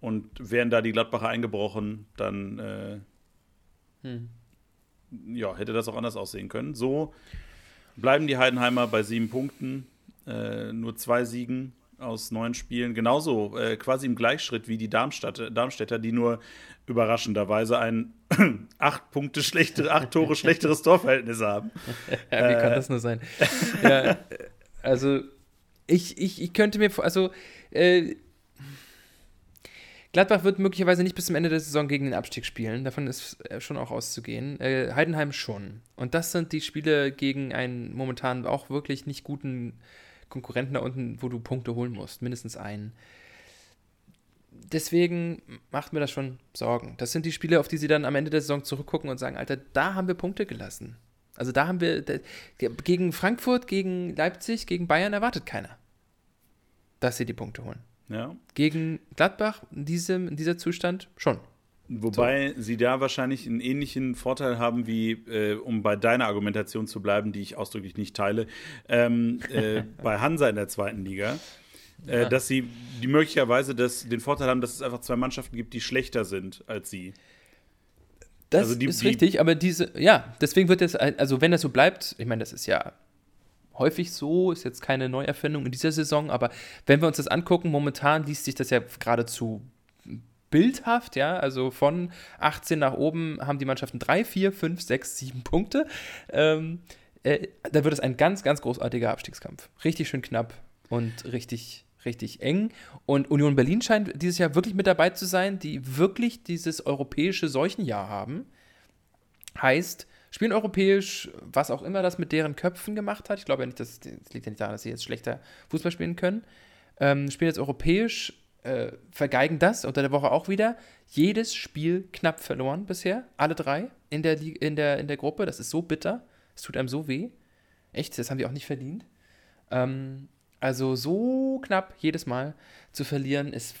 und wären da die Gladbacher eingebrochen, dann äh, hm. ja, hätte das auch anders aussehen können. So bleiben die Heidenheimer bei sieben Punkten, äh, nur zwei Siegen aus neun Spielen. Genauso äh, quasi im Gleichschritt wie die Darmstadt, Darmstädter, die nur überraschenderweise ein [clears throat] acht Punkte schlechtere, acht Tore schlechteres Torverhältnis haben. [laughs] ja, wie kann das nur sein? [laughs] ja, also ich, ich, ich könnte mir, also äh, Gladbach wird möglicherweise nicht bis zum Ende der Saison gegen den Abstieg spielen. Davon ist äh, schon auch auszugehen. Äh, Heidenheim schon. Und das sind die Spiele gegen einen momentan auch wirklich nicht guten Konkurrenten da unten, wo du Punkte holen musst. Mindestens einen. Deswegen macht mir das schon Sorgen. Das sind die Spiele, auf die sie dann am Ende der Saison zurückgucken und sagen: Alter, da haben wir Punkte gelassen. Also da haben wir. Gegen Frankfurt, gegen Leipzig, gegen Bayern erwartet keiner, dass sie die Punkte holen. Ja. Gegen Gladbach in, diesem, in dieser Zustand schon. Wobei so. sie da wahrscheinlich einen ähnlichen Vorteil haben wie, äh, um bei deiner Argumentation zu bleiben, die ich ausdrücklich nicht teile, ähm, äh, [laughs] bei Hansa in der zweiten Liga. Äh, ja. Dass sie die möglicherweise das, den Vorteil haben, dass es einfach zwei Mannschaften gibt, die schlechter sind als sie. Das also die, ist richtig, aber diese, ja, deswegen wird das, also wenn das so bleibt, ich meine, das ist ja häufig so, ist jetzt keine Neuerfindung in dieser Saison, aber wenn wir uns das angucken, momentan liest sich das ja geradezu bildhaft, ja, also von 18 nach oben haben die Mannschaften 3, 4, 5, 6, 7 Punkte. Ähm, äh, da wird es ein ganz, ganz großartiger Abstiegskampf. Richtig schön knapp und richtig, richtig eng. Und Union Berlin scheint dieses Jahr wirklich mit dabei zu sein, die wirklich dieses europäische Seuchenjahr haben. Heißt, spielen europäisch, was auch immer das mit deren Köpfen gemacht hat. Ich glaube ja nicht, das, das liegt ja nicht daran, dass sie jetzt schlechter Fußball spielen können. Ähm, spielen jetzt europäisch, äh, vergeigen das unter der Woche auch wieder. Jedes Spiel knapp verloren bisher, alle drei in der, in der, in der Gruppe. Das ist so bitter. Es tut einem so weh. Echt, das haben die auch nicht verdient. Ähm, also so knapp jedes Mal zu verlieren, ist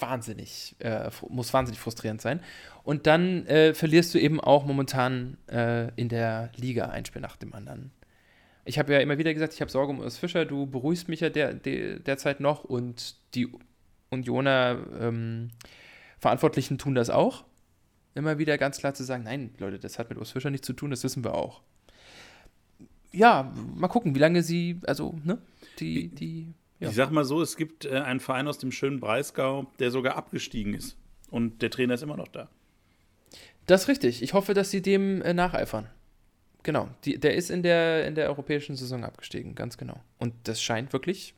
wahnsinnig, äh, muss wahnsinnig frustrierend sein. Und dann äh, verlierst du eben auch momentan äh, in der Liga ein Spiel nach dem anderen. Ich habe ja immer wieder gesagt, ich habe Sorge um Urs Fischer, du beruhigst mich ja der, der, derzeit noch und die Unioner ähm, Verantwortlichen tun das auch. Immer wieder ganz klar zu sagen, nein, Leute, das hat mit Urs Fischer nichts zu tun, das wissen wir auch. Ja, mal gucken, wie lange sie, also, ne, die, die ja. Ich sag mal so, es gibt äh, einen Verein aus dem schönen Breisgau, der sogar abgestiegen ist. Und der Trainer ist immer noch da. Das ist richtig. Ich hoffe, dass sie dem äh, nacheifern. Genau. Die, der ist in der, in der europäischen Saison abgestiegen, ganz genau. Und das scheint wirklich,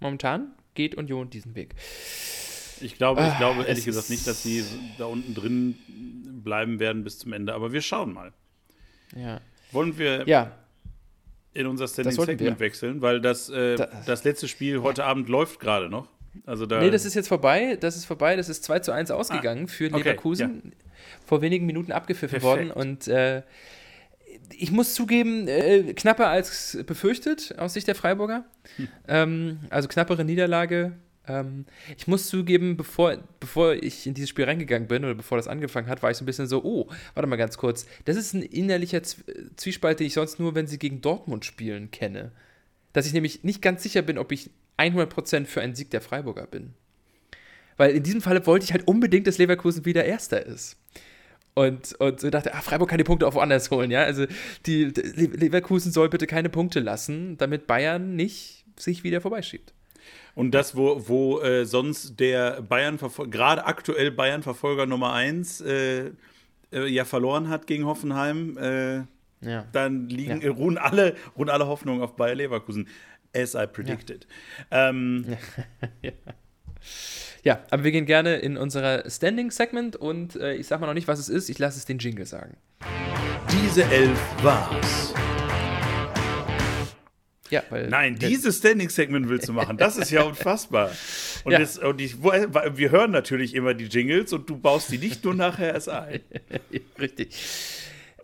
momentan geht Union diesen Weg. Ich glaube, ich ah, glaube ehrlich gesagt nicht, dass sie da unten drin bleiben werden bis zum Ende. Aber wir schauen mal. Ja. Wollen wir ja in unser Standing Segment wechseln, weil das, äh, da, das letzte Spiel heute Abend läuft gerade noch. Also da nee, das ist jetzt vorbei. Das ist vorbei. Das ist 2 zu 1 ausgegangen ah, für Leverkusen. Okay, ja. Vor wenigen Minuten abgepfiffen Perfekt. worden. Und äh, ich muss zugeben, äh, knapper als befürchtet aus Sicht der Freiburger. Hm. Ähm, also knappere Niederlage ähm, ich muss zugeben, bevor, bevor ich in dieses Spiel reingegangen bin oder bevor das angefangen hat, war ich so ein bisschen so, oh, warte mal ganz kurz. Das ist ein innerlicher Zwiespalt, den ich sonst nur, wenn sie gegen Dortmund spielen, kenne. Dass ich nämlich nicht ganz sicher bin, ob ich 100% für einen Sieg der Freiburger bin. Weil in diesem Fall wollte ich halt unbedingt, dass Leverkusen wieder Erster ist. Und, und so dachte, ah, Freiburg kann die Punkte auch woanders holen, ja. Also die, Leverkusen soll bitte keine Punkte lassen, damit Bayern nicht sich wieder vorbeischiebt. Und das, wo, wo äh, sonst der Bayern, gerade aktuell Bayern-Verfolger Nummer 1 äh, äh, ja verloren hat gegen Hoffenheim, äh, ja. dann liegen, ja. ruhen, alle, ruhen alle Hoffnungen auf Bayer Leverkusen. As I predicted. Ja. Ähm, [laughs] ja. ja. aber wir gehen gerne in unser Standing-Segment und äh, ich sag mal noch nicht, was es ist. Ich lasse es den Jingle sagen. Diese Elf war's. Ja, Nein, dieses Standing-Segment willst du machen. Das ist ja [laughs] unfassbar. Und, ja. Das, und ich, wir hören natürlich immer die Jingles und du baust die nicht nur nachher erst ein. [laughs] Richtig.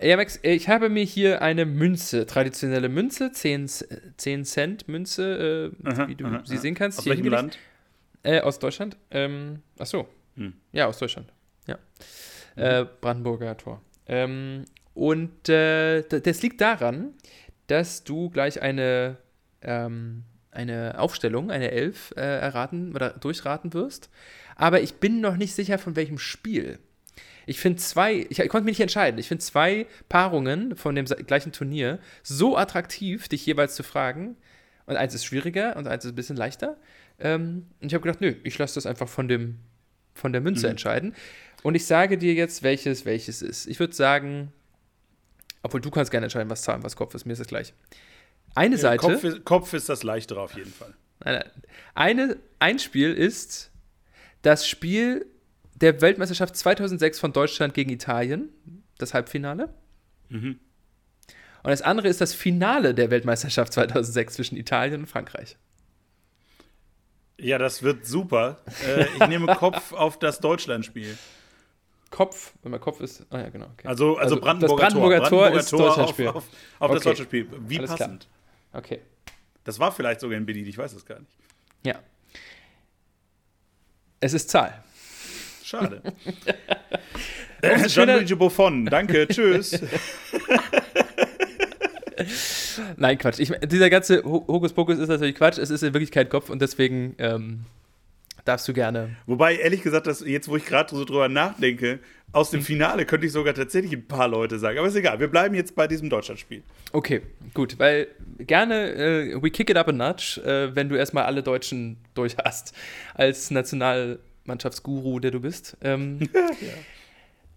Ja, Max, ich habe mir hier eine Münze, traditionelle Münze, 10, 10 Cent Münze, äh, aha, wie du aha, sie aha. sehen kannst. Aus welchem Land? Äh, aus Deutschland. Ähm, ach so. Hm. Ja, aus Deutschland. Ja. Äh, Brandenburger Tor. Ähm, und äh, das liegt daran, dass du gleich eine, ähm, eine Aufstellung, eine Elf äh, erraten oder durchraten wirst. Aber ich bin noch nicht sicher, von welchem Spiel. Ich finde zwei, ich, ich, konnte mich nicht entscheiden, ich finde zwei Paarungen von dem gleichen Turnier so attraktiv, dich jeweils zu fragen. Und eins ist schwieriger und eins ist ein bisschen leichter. Ähm, und ich habe gedacht, nö, ich lasse das einfach von, dem, von der Münze mhm. entscheiden. Und ich sage dir jetzt, welches welches ist. Ich würde sagen, obwohl du kannst gerne entscheiden, was Zahlen, was Kopf ist, mir ist das gleich. Eine ja, Seite. Kopf ist, Kopf ist das leichtere auf jeden Fall. Eine, ein Spiel ist das Spiel der Weltmeisterschaft 2006 von Deutschland gegen Italien, das Halbfinale. Mhm. Und das andere ist das Finale der Weltmeisterschaft 2006 zwischen Italien und Frankreich. Ja, das wird super. Äh, ich nehme Kopf [laughs] auf das Deutschlandspiel. Kopf, wenn man Kopf ist. Ah ja, genau. Okay. Also, also, also Brandenburger, das Brandenburger Tor, Tor, ist Deutschlandspiel. Auf, auf, auf okay. das deutsche Spiel. Wie Alles passend. Klar. Okay. Das war vielleicht sogar in Berlin, ich weiß es gar nicht. Ja. Es ist Zahl. Schade. [laughs] äh, Gianluigi Buffon, danke, [laughs] tschüss. Nein, Quatsch. Ich, dieser ganze Hokuspokus ist natürlich Quatsch. Es ist in Wirklichkeit Kopf und deswegen ähm, darfst du gerne. Wobei, ehrlich gesagt, dass jetzt, wo ich gerade so drüber nachdenke, aus dem hm. Finale könnte ich sogar tatsächlich ein paar Leute sagen. Aber ist egal, wir bleiben jetzt bei diesem Deutschlandspiel. Okay, gut, weil gerne, äh, we kick it up a notch, äh, wenn du erstmal alle Deutschen durch hast, als Nationalmannschaftsguru, der du bist. Ähm, [laughs] ja.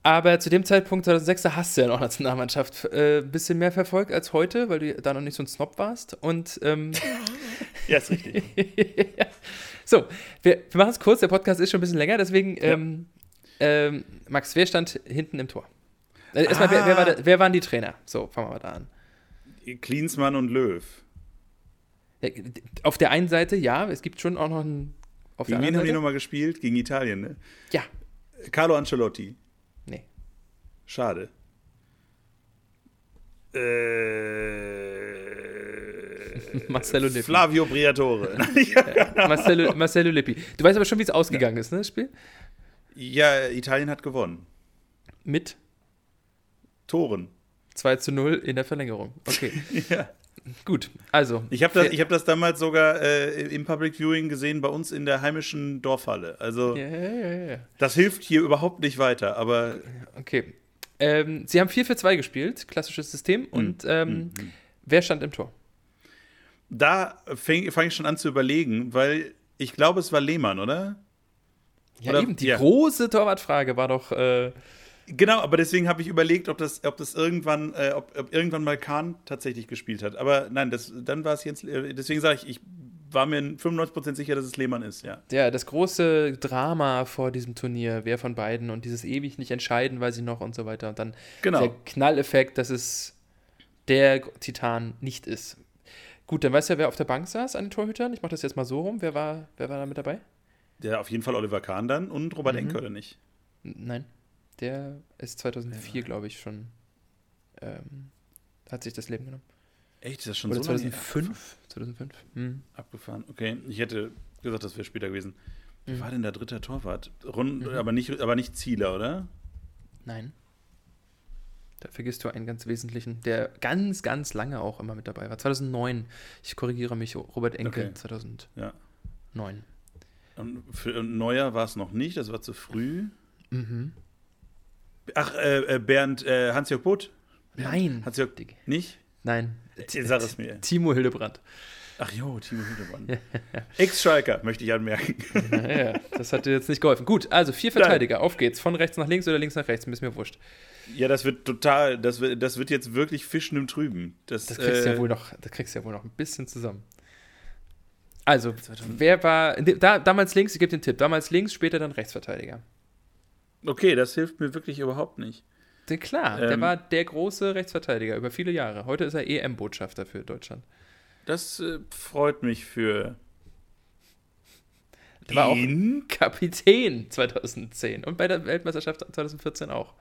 Aber zu dem Zeitpunkt 2006, da hast du ja noch Nationalmannschaft äh, ein bisschen mehr verfolgt als heute, weil du da noch nicht so ein Snob warst. Und ähm, ja, ist richtig. [laughs] [laughs] so, wir, wir machen es kurz, der Podcast ist schon ein bisschen länger, deswegen, ja. ähm, ähm, Max, wer stand hinten im Tor? Äh, erstmal, ah. wer, wer, war ah. wer, waren die Trainer? So, fangen wir mal da an. Klinsmann und Löw. Auf der einen Seite, ja, es gibt schon auch noch einen. Auf Gegen wen haben die nochmal gespielt? Gegen Italien, ne? Ja. Carlo Ancelotti. Schade. Äh, Marcello Lippi. Flavio Briatore. [laughs] Marcello, Marcello Lippi. Du weißt aber schon, wie es ausgegangen ja. ist, ne, das Spiel? Ja, Italien hat gewonnen. Mit? Toren. 2 zu 0 in der Verlängerung. Okay. [laughs] ja. Gut, also. Ich habe das, hab das damals sogar äh, im Public Viewing gesehen bei uns in der heimischen Dorfhalle. Also, ja, ja, ja. das hilft hier überhaupt nicht weiter, aber. Okay, ähm, sie haben 4 für 2 gespielt, klassisches System. Mhm. Und ähm, mhm. wer stand im Tor? Da fange fang ich schon an zu überlegen, weil ich glaube, es war Lehmann, oder? Ja, oder? eben. Die ja. große Torwartfrage war doch. Äh Genau, aber deswegen habe ich überlegt, ob das, ob das irgendwann, äh, ob, ob, irgendwann mal Kahn tatsächlich gespielt hat. Aber nein, das, dann war es jetzt. Äh, deswegen sage ich, ich war mir 95% sicher, dass es Lehmann ist, ja. Ja, das große Drama vor diesem Turnier, wer von beiden und dieses ewig nicht entscheiden, weil sie noch und so weiter. Und dann genau. der Knalleffekt, dass es der Titan nicht ist. Gut, dann weißt du ja, wer auf der Bank saß an den Torhütern. Ich mache das jetzt mal so rum. Wer war, wer war da mit dabei? Ja, auf jeden Fall Oliver Kahn dann und Robert mhm. Enke, oder nicht? Nein, der ist 2004, ja. glaube ich, schon. Ähm, hat sich das Leben genommen. Echt, ist das schon Oder so 2005? 2005. Hm. Abgefahren. Okay, ich hätte gesagt, das wäre später gewesen. Wer hm. war denn der dritte Torwart? Rund, mhm. aber, nicht, aber nicht Zieler, oder? Nein. Da vergisst du einen ganz wesentlichen, der ganz, ganz lange auch immer mit dabei war. 2009. Ich korrigiere mich, Robert Enke, okay. 2009. Ja. Und für Neuer war es noch nicht, das war zu früh. Mhm. Ach, äh, äh Bernd, äh, Hans-Jörg Butt? Nein. Hans-Jörg, nicht? Nein. Sag es mir. Timo Hildebrand. Ach jo, Timo Hildebrand. [laughs] Ex-Schalker, möchte ich anmerken. Ja, das hat dir jetzt nicht geholfen. Gut, also vier Verteidiger, Nein. auf geht's. Von rechts nach links oder links nach rechts, ist mir wurscht. Ja, das wird total, das wird, das wird jetzt wirklich Fischen im Trüben. Das, das kriegst äh, ja wohl noch, das kriegst du ja wohl noch ein bisschen zusammen. Also, wer war, da, damals links, ich gebe den Tipp, damals links, später dann Rechtsverteidiger. Okay, das hilft mir wirklich überhaupt nicht. Klar, ähm, der war der große Rechtsverteidiger über viele Jahre. Heute ist er EM-Botschafter für Deutschland. Das äh, freut mich für. Der war auch Kapitän 2010 und bei der Weltmeisterschaft 2014 auch.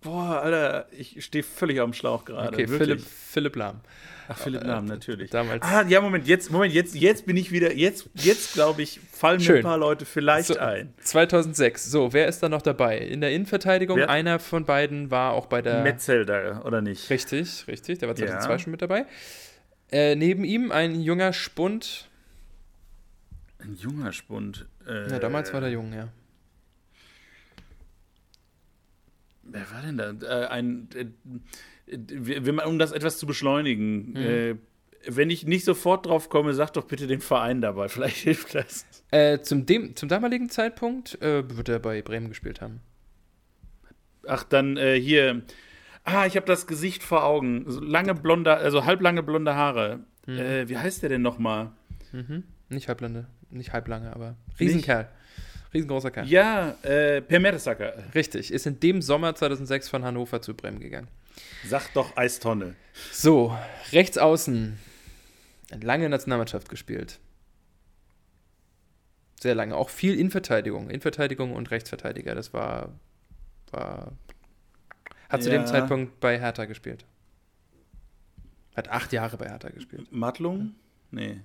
Boah, Alter, ich stehe völlig auf dem Schlauch gerade. Okay, Philipp, Philipp Lahm. Ach, Philipp Lahm, Äh, natürlich. damals- Ah, ja, Moment, jetzt, Moment, jetzt, jetzt bin ich wieder, jetzt, jetzt glaube ich, fallen mir Schön. ein paar Leute vielleicht So, ein. 2006. So, wer ist da noch dabei? In der Innenverteidigung, Wer- einer von beiden war auch bei der. Metzelder, oder nicht? Richtig, richtig, der war 2002 Ja. schon mit dabei. Äh, neben ihm ein junger Spund. Ein junger Spund. Äh, Ja, damals war der jung, ja. Wer war denn da? Äh, ein, äh, um das etwas zu beschleunigen, Mhm. äh, wenn ich nicht sofort drauf komme, sag doch bitte den Verein dabei. [laughs] Vielleicht hilft das. Äh, zum, dem, zum damaligen Zeitpunkt äh, wird er bei Bremen gespielt haben. Ach, dann hier. Ah, ich habe das Gesicht vor Augen. So lange blonde, also halblange blonde Haare. Hm. Äh, wie heißt der denn nochmal? Mhm. Nicht halblande, nicht halblange, aber Riesenkerl. Riesengroßer Kerl. Ja, äh, Per Mertesacker. Richtig, ist in dem Sommer 2006 von Hannover zu Bremen gegangen. Sag doch Eistonne. So, rechts außen. Lange Nationalmannschaft gespielt. Sehr lange. Auch viel Innenverteidigung. Innenverteidigung und Rechtsverteidiger. Das war. war hat zu dem Ja. Zeitpunkt bei Hertha gespielt. Hat acht Jahre bei Hertha gespielt. Matlung? Nee.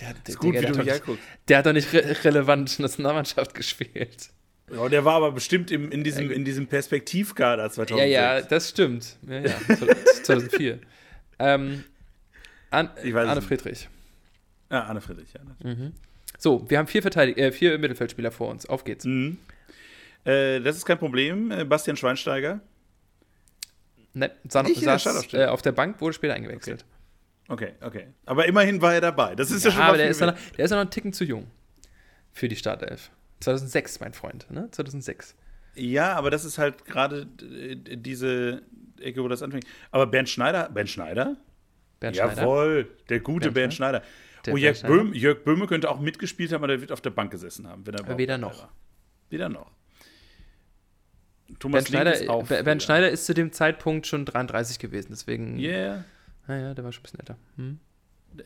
Der, der, Ist gut, Digga, wie du hat mich doch nicht, anguckst. der hat doch nicht re relevant Nationalmannschaft gespielt. Ja, der war aber bestimmt im, in, diesem, in diesem Perspektivkader 2006. Ja, ja, das stimmt. Ja, ja. [laughs] 2004. ähm, An nicht. Friedrich. Ah, Anne Friedrich, ja. natürlich. So, wir haben vier, Verteidig äh, vier Mittelfeldspieler vor uns. Auf geht's. Mhm. Äh, das ist kein Problem. Äh, Bastian Schweinsteiger. Ne, saß äh, auf der Bank, wurde später eingewechselt. Okay, okay. Aber immerhin war er dabei. Das ist ja, Ja, schon mal aber der ist, noch, der ist noch einen Ticken zu jung für die Startelf. 2006, mein Freund, ne? 2006. Ja, aber das ist halt gerade diese Ecke, wo das anfängt. Aber Bernd Schneider, Bernd Schneider? Bernd Schneider. Jawohl, der gute Bernd Bernd Schneider. Der oh, Bernd Jörg, Schneider. Böhm, Jörg Böhme könnte auch mitgespielt haben, aber der wird auf der Bank gesessen haben. Wenn er überhaupt weder noch. war. Weder noch. Bernd Thomas Link Schneider, ist Bernd. Schneider ist zu dem Zeitpunkt schon 33 gewesen, deswegen. Yeah. Naja, der war schon ein bisschen älter. Hm?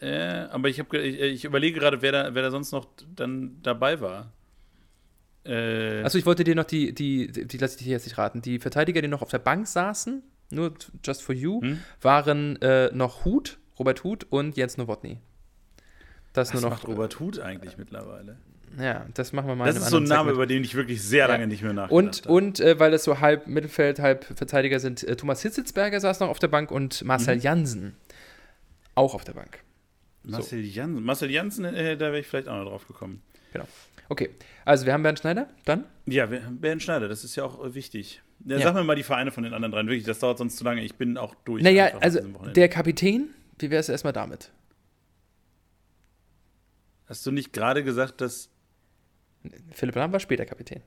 Äh, aber ich, hab, ich, ich überlege gerade, wer da, wer da sonst noch dann dabei war. Äh, Achso, ich wollte dir noch die, die, die, die lasse ich dir jetzt nicht raten. Die Verteidiger, die noch auf der Bank saßen, nur just for you, Hm? waren äh, noch Huth, Robert Huth und Jens Nowotny. Das was nur noch. macht Robert Huth eigentlich mittlerweile? Ja, das machen wir mal Das ist so ein Name, Segment. über den ich wirklich sehr Ja. lange nicht mehr nachgedacht Und, habe. und äh, weil es so halb Mittelfeld, halb Verteidiger sind, äh, Thomas Hitzelsberger saß noch auf der Bank und Marcel Mhm. Jansen auch auf der Bank. Marcel Jansen. Marcel Jansen, äh, da wäre ich vielleicht auch noch drauf gekommen. Okay, also wir haben Bernd Schneider, dann? Ja, wir- Bernd Schneider, das ist ja auch äh, wichtig. Ja, Ja. Sag mir mal die Vereine von den anderen dreien, wirklich, das dauert sonst zu lange. Ich bin auch durch. naja, also der Kapitän, wie wäre es erstmal damit? Hast du nicht gerade gesagt, dass. Philipp Lahm war später Kapitän.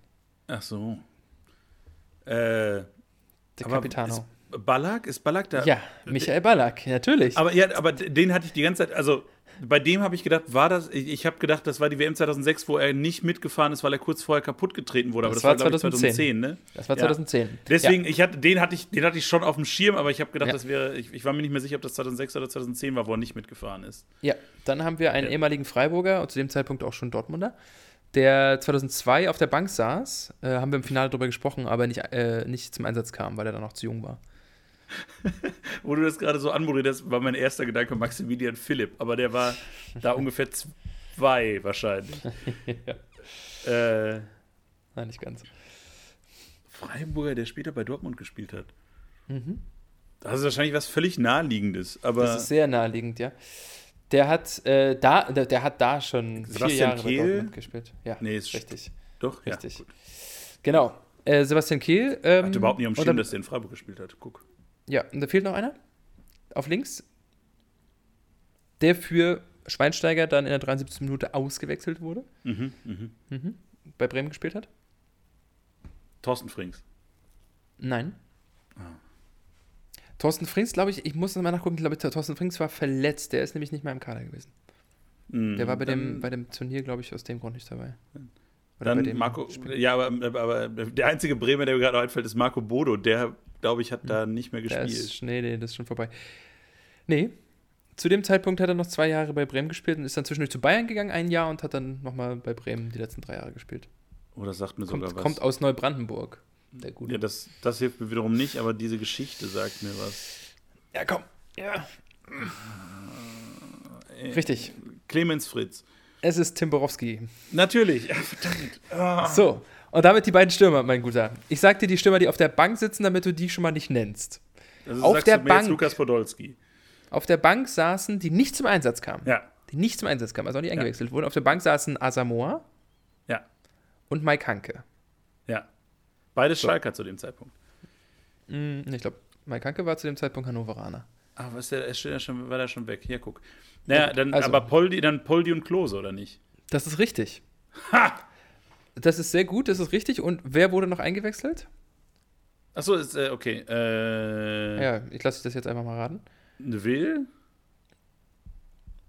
Ach so. Äh, Der Capitano. Ist Ballack? Ist Ballack da? Ja, Michael Ballack, natürlich. Aber, ja, aber den hatte ich die ganze Zeit, also bei dem habe ich gedacht, war das, ich, ich habe gedacht, das war die WM 2006, wo er nicht mitgefahren ist, weil er kurz vorher kaputt getreten wurde. Aber Das das, war, war glaube ich, 2010, 2010, ne? das war Ja. 2010. Deswegen, ich hatte, den, hatte ich, den hatte ich schon auf dem Schirm, aber ich habe gedacht, Ja. das wäre, ich, ich war mir nicht mehr sicher, ob das 2006 oder 2010 war, wo er nicht mitgefahren ist. Ja, dann haben wir einen Ja. ehemaligen Freiburger und zu dem Zeitpunkt auch schon Dortmunder, der 2002 auf der Bank saß. Äh, haben wir im Finale darüber gesprochen, aber nicht, äh, nicht zum Einsatz kam, weil er dann noch zu jung war. [laughs] Wo du das gerade so anmoderierst, war mein erster Gedanke Maximilian Philipp, aber der war da [laughs] ungefähr zwei wahrscheinlich. [laughs] äh, Nein, nicht ganz. Freiburger, der später bei Dortmund gespielt hat. Mhm. Das ist wahrscheinlich was völlig naheliegendes, aber Das ist sehr naheliegend, ja. Der hat, äh, da, der, der hat da schon vier Sebastian Jahre bei Kehl? Dortmund gespielt. Ja, Nee, ist richtig. doch, ja. Richtig. gut. Genau. Äh, Sebastian Kehl. Ähm, Hatte überhaupt nicht am Schirm, dann- dass der in Freiburg gespielt hat. Guck. Ja, und da fehlt noch einer. Auf links. Der für Schweinsteiger dann in der 73. Minute ausgewechselt wurde. Mhm, mhm. Mhm. Bei Bremen gespielt hat. Thorsten Frings. Nein. Ah. Thorsten Frings, glaube ich, ich muss noch mal nachgucken, ich glaube, Thorsten Frings war verletzt. Der ist nämlich nicht mehr im Kader gewesen. Mhm, Der war bei, dem, bei dem Turnier, glaube ich, aus dem Grund nicht dabei. Oder Dann bei dem Marco, Spiel. ja, aber, aber der einzige Bremer, der mir gerade noch einfällt, ist Marco Bodo. Der, glaube ich, hat da nicht mehr gespielt. ist, nee, nee, das ist schon vorbei. Nee. Zu dem Zeitpunkt hat er noch zwei Jahre bei Bremen gespielt und ist dann zwischendurch zu Bayern gegangen, ein Jahr, und hat dann nochmal bei Bremen die letzten drei Jahre gespielt. Oder sagt mir sogar Kommt, was. kommt aus Neubrandenburg. Der Gute. Ja, das, das hilft mir wiederum nicht, aber diese Geschichte sagt mir was. Ja, komm. Ja. Richtig. Clemens Fritz. Es ist Tim Borowski. Natürlich. Ja, verdammt. Ah. So. Und damit die beiden Stürmer, mein Guter. Ich sag dir die Stürmer, die auf der Bank sitzen, damit du die schon mal nicht nennst. Also Auf der Bank. Lukas Podolski. Auf der Bank saßen, die nicht zum Einsatz kamen. Ja. Die nicht zum Einsatz kamen, also auch nicht eingewechselt wurden. Auf der Bank saßen Asamoah Ja. und Mike Hanke. Ja. Beides Schalker zu dem Zeitpunkt. Hm, ich glaube, Mike Hanke war zu dem Zeitpunkt Hannoveraner. Ah, was ist der, er steht ja schon, war da schon weg. Hier, guck. Naja, dann, Also- aber Poldi, dann Poldi und Klose, oder nicht? Das ist richtig. Ha! Das ist sehr gut, das ist richtig. Und wer wurde noch eingewechselt? Achso, ist, äh, okay. Äh, Ja, ich lasse das jetzt einfach mal raten. Will?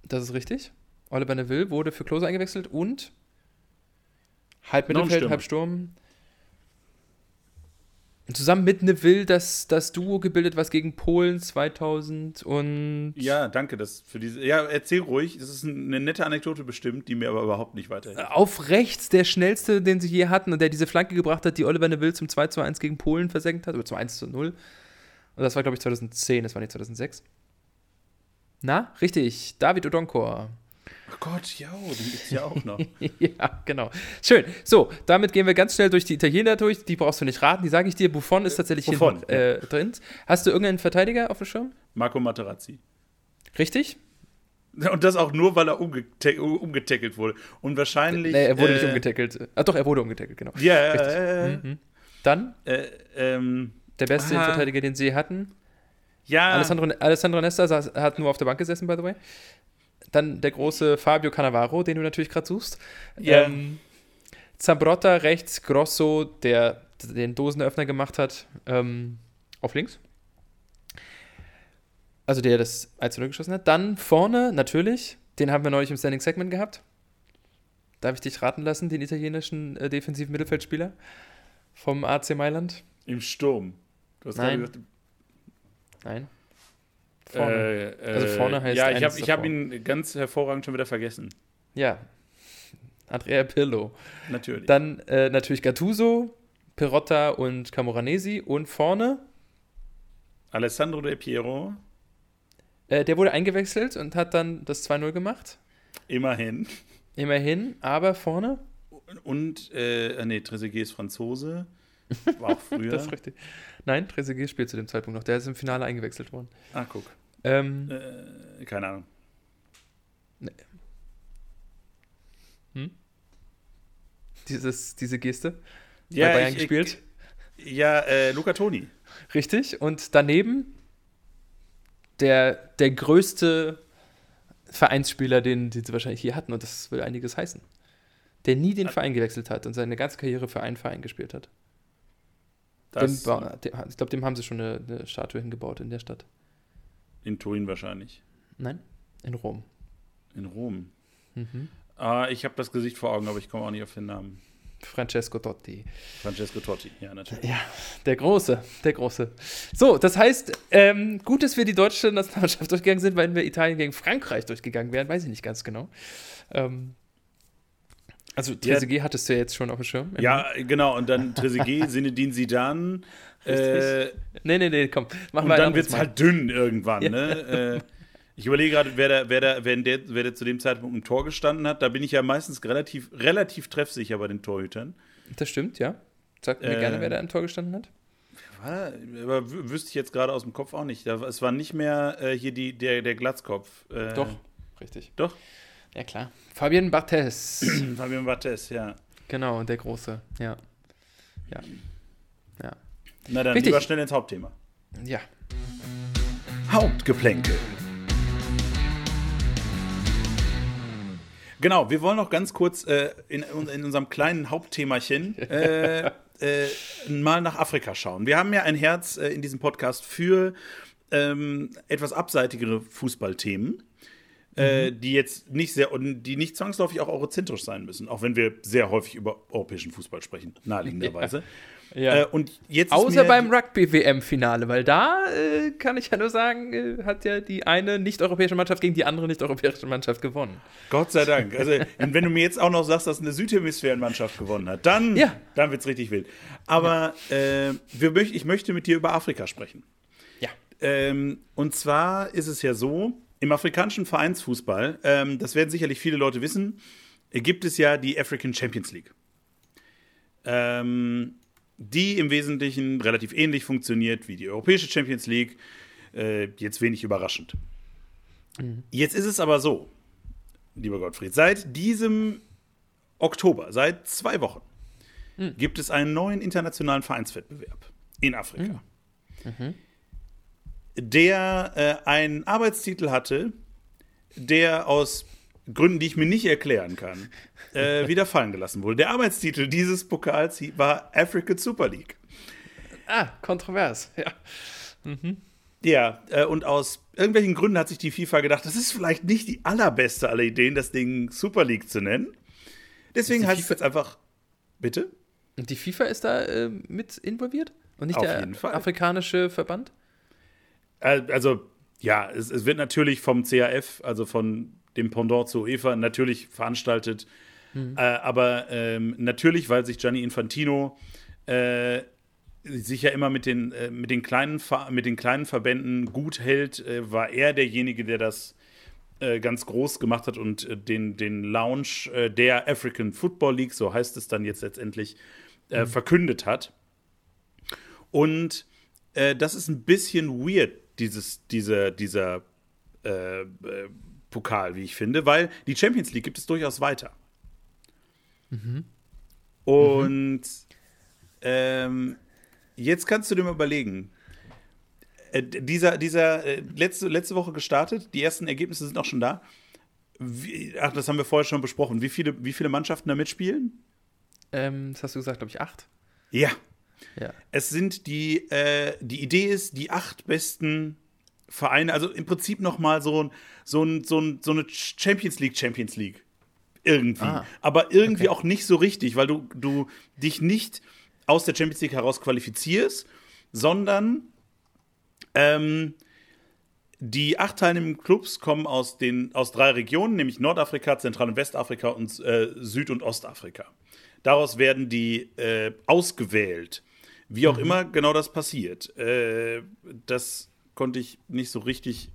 Das ist richtig. Oliver Neville wurde für Klose eingewechselt und halb Mittelfeld, halb Sturm. Zusammen mit Neville das, das Duo gebildet, was gegen Polen 2000 und Ja, danke das für diese. Ja, erzähl ruhig. Das ist eine nette Anekdote bestimmt, die mir aber überhaupt nicht weiterhilft. auf rechts der schnellste, den sie je hatten und der diese Flanke gebracht hat, die Oliver Neville zum 2 zu 1 gegen Polen versenkt hat, oder zum 1 zu 0. Und das war, glaube ich, 2010, das war nicht 2006. Na, richtig, David Odonkor. Oh Gott, ja, den gibt's ja auch noch. [laughs] ja, genau. Schön. So, damit gehen wir ganz schnell durch die Italiener durch. Die brauchst du nicht raten. Die sage ich dir. Buffon ist tatsächlich Buffon, hinten äh, drin. Hast du irgendeinen Verteidiger auf dem Schirm? Marco Materazzi. Richtig? Und das auch nur, weil er umgete umgetackelt wurde. Und wahrscheinlich. Nee, er wurde äh, nicht umgetackelt. Ah, doch, er wurde umgetackelt, genau. Ja, Richtig. äh, Mhm. Dann äh, ähm, der beste Ah. Verteidiger, den sie hatten. ja. Alessandro, Alessandro Nesta saß, hat nur auf der Bank gesessen, by the way. Dann der große Fabio Cannavaro, den du natürlich gerade suchst. Ja. Ähm, Zambrotta rechts, Grosso, der den Dosenöffner gemacht hat, ähm, auf links. Also der das 1 0 geschossen hat. Dann vorne, natürlich, den haben wir neulich im Standing Segment gehabt. Darf ich dich raten lassen, den italienischen äh, defensiven Mittelfeldspieler vom AC Mailand? Im Sturm. Du hast Nein. gesagt, Nein. Vorne. Äh, Also vorne heißt Ja, ich habe hab ihn ganz hervorragend schon wieder vergessen. Ja. Andrea Pirlo. Natürlich. Dann äh, natürlich Gattuso, Perotta und Camoranesi. Und vorne, Alessandro Del Piero, äh, der wurde eingewechselt und hat dann das 2-0 gemacht. immerhin. Immerhin. Aber vorne, Und, äh, nee, Trezeguet ist Franzose. War auch [laughs] früher. das ist richtig. Nein, Trezeguet spielt zu dem Zeitpunkt noch. Der ist im Finale eingewechselt worden. ah, guck. Ähm, Äh, keine Ahnung. dieses, diese Geste. Ja, bei Bayern ich- gespielt. Ja, äh, Luca Toni. Richtig. Und daneben der, der größte Vereinsspieler, den, den sie wahrscheinlich hier hatten. Und das will einiges heißen. Der nie den Verein gewechselt hat und seine ganze Karriere für einen Verein gespielt hat. Dem, ich glaube, dem haben sie schon eine, eine Statue hingebaut in der Stadt. in Turin wahrscheinlich. Nein? In Rom. In Rom. Mhm. Ah, ich habe das Gesicht vor Augen, aber ich komme auch nicht auf den Namen. Francesco Totti. Francesco Totti, ja, natürlich. Ja, der Große, der Große. So, das heißt, ähm, gut, dass wir die deutsche Nationalmannschaft durchgegangen sind, weil wir Italien gegen Frankreich durchgegangen wären, weiß ich nicht ganz genau. Ähm, also, Trezeguet hattest du ja jetzt schon auf dem Schirm. Ja, genau. Und dann [laughs] Trezeguet, Zinedine Zidane. Äh, Nee, nee, nee, komm. Machen und ein dann wird es Mal. halt dünn irgendwann, Ja. ne? Äh, ich überlege gerade, wer, da, wer, da, wer, der, wer der zu dem Zeitpunkt im Tor gestanden hat. Da bin ich ja meistens relativ, relativ treffsicher bei den Torhütern. Das stimmt, ja. Sag mir Äh, gerne, wer da im Tor gestanden hat. War, aber wü- wüsste ich jetzt gerade aus dem Kopf auch nicht. Es war nicht mehr äh, hier die, der, der Glatzkopf. Äh, Doch, richtig. Doch. Ja, klar. Fabian Barthez. [clears throat] Fabian Barthez, ja. genau, der Große. Ja. Ja. Ja. Na dann, Richtig. lieber schnell ins Hauptthema. Ja. Hauptgeplänkel. Genau, wir wollen noch ganz kurz äh, in, in unserem kleinen Hauptthemachen [laughs] äh, äh, mal nach Afrika schauen. Wir haben ja ein Herz äh, in diesem Podcast für ähm, etwas abseitigere Fußballthemen, äh, die jetzt nicht sehr und die nicht zwangsläufig auch eurozentrisch sein müssen, auch wenn wir sehr häufig über europäischen Fußball sprechen, naheliegenderweise. [laughs] Ja. Äh, und jetzt Außer beim Rugby-WM-Finale, weil da äh, kann ich ja nur sagen, äh, hat ja die eine nicht-europäische Mannschaft gegen die andere nicht-europäische Mannschaft gewonnen. Gott sei Dank. Also, [laughs] und wenn du mir jetzt auch noch sagst, dass eine Südhemisphärenmannschaft gewonnen hat, dann, Ja. dann wird es richtig wild. Aber äh, wir ich möchte mit dir über Afrika sprechen. Ja. Ähm, und zwar ist es ja so, im afrikanischen Vereinsfußball, ähm, das werden sicherlich viele Leute wissen, äh, gibt es ja die African Champions League. Ähm, die im Wesentlichen relativ ähnlich funktioniert wie die Europäische Champions League. Äh, jetzt wenig überraschend. Jetzt ist es aber so, lieber Gottfried, seit diesem Oktober, seit zwei Wochen, gibt es einen neuen internationalen Vereinswettbewerb in Afrika, der äh, einen Arbeitstitel hatte, der aus Gründen, die ich mir nicht erklären kann, äh, [laughs] wieder fallen gelassen wurde. Der Arbeitstitel dieses Pokals war African Super League. Ah, kontrovers. [laughs] Ja. Ja, äh, und aus irgendwelchen Gründen hat sich die FIFA gedacht, das ist vielleicht nicht die allerbeste aller Ideen, das Ding Super League zu nennen. Deswegen heißt es FIFA jetzt einfach, bitte? Und die FIFA ist da äh, mit involviert? Und nicht Auf der afrikanische Verband? Also, ja, es, es wird natürlich vom CAF, also von dem Pendant zur UEFA, natürlich veranstaltet. Äh, aber ähm, natürlich, weil sich Gianni Infantino äh, sich ja immer mit den, äh, mit den, kleinen, Ver- mit den kleinen Verbänden gut hält, äh, war er derjenige, der das äh, ganz groß gemacht hat und äh, den, den Launch der African Football League, so heißt es dann jetzt letztendlich, äh, verkündet hat. Und das ist ein bisschen weird, dieses, dieser, dieser äh, äh, Pokal, wie ich finde, weil die Champions League gibt es durchaus weiter. Und ähm, jetzt kannst du dir mal überlegen, äh, dieser, dieser äh, letzte, letzte Woche gestartet, die ersten Ergebnisse sind auch schon da. Wie, ach, das haben wir vorher schon besprochen. Wie viele, wie viele Mannschaften da mitspielen? Ähm, das hast du gesagt, glaube ich, acht. Ja, Ja. Es sind die, äh, die Idee ist, die acht besten Vereine, also im Prinzip nochmal so, ein- so, ein, so, ein, so eine Champions League, Champions League. Irgendwie. Ah, Aber irgendwie okay. auch nicht so richtig, weil du, du dich nicht aus der Champions League heraus qualifizierst, sondern ähm, die acht teilnehmenden Clubs kommen aus, den, aus drei Regionen, nämlich Nordafrika, Zentral- und Westafrika und äh, Süd- und Ostafrika. Daraus werden die äh, ausgewählt. Wie auch immer genau das passiert. Äh, das konnte ich nicht so richtig,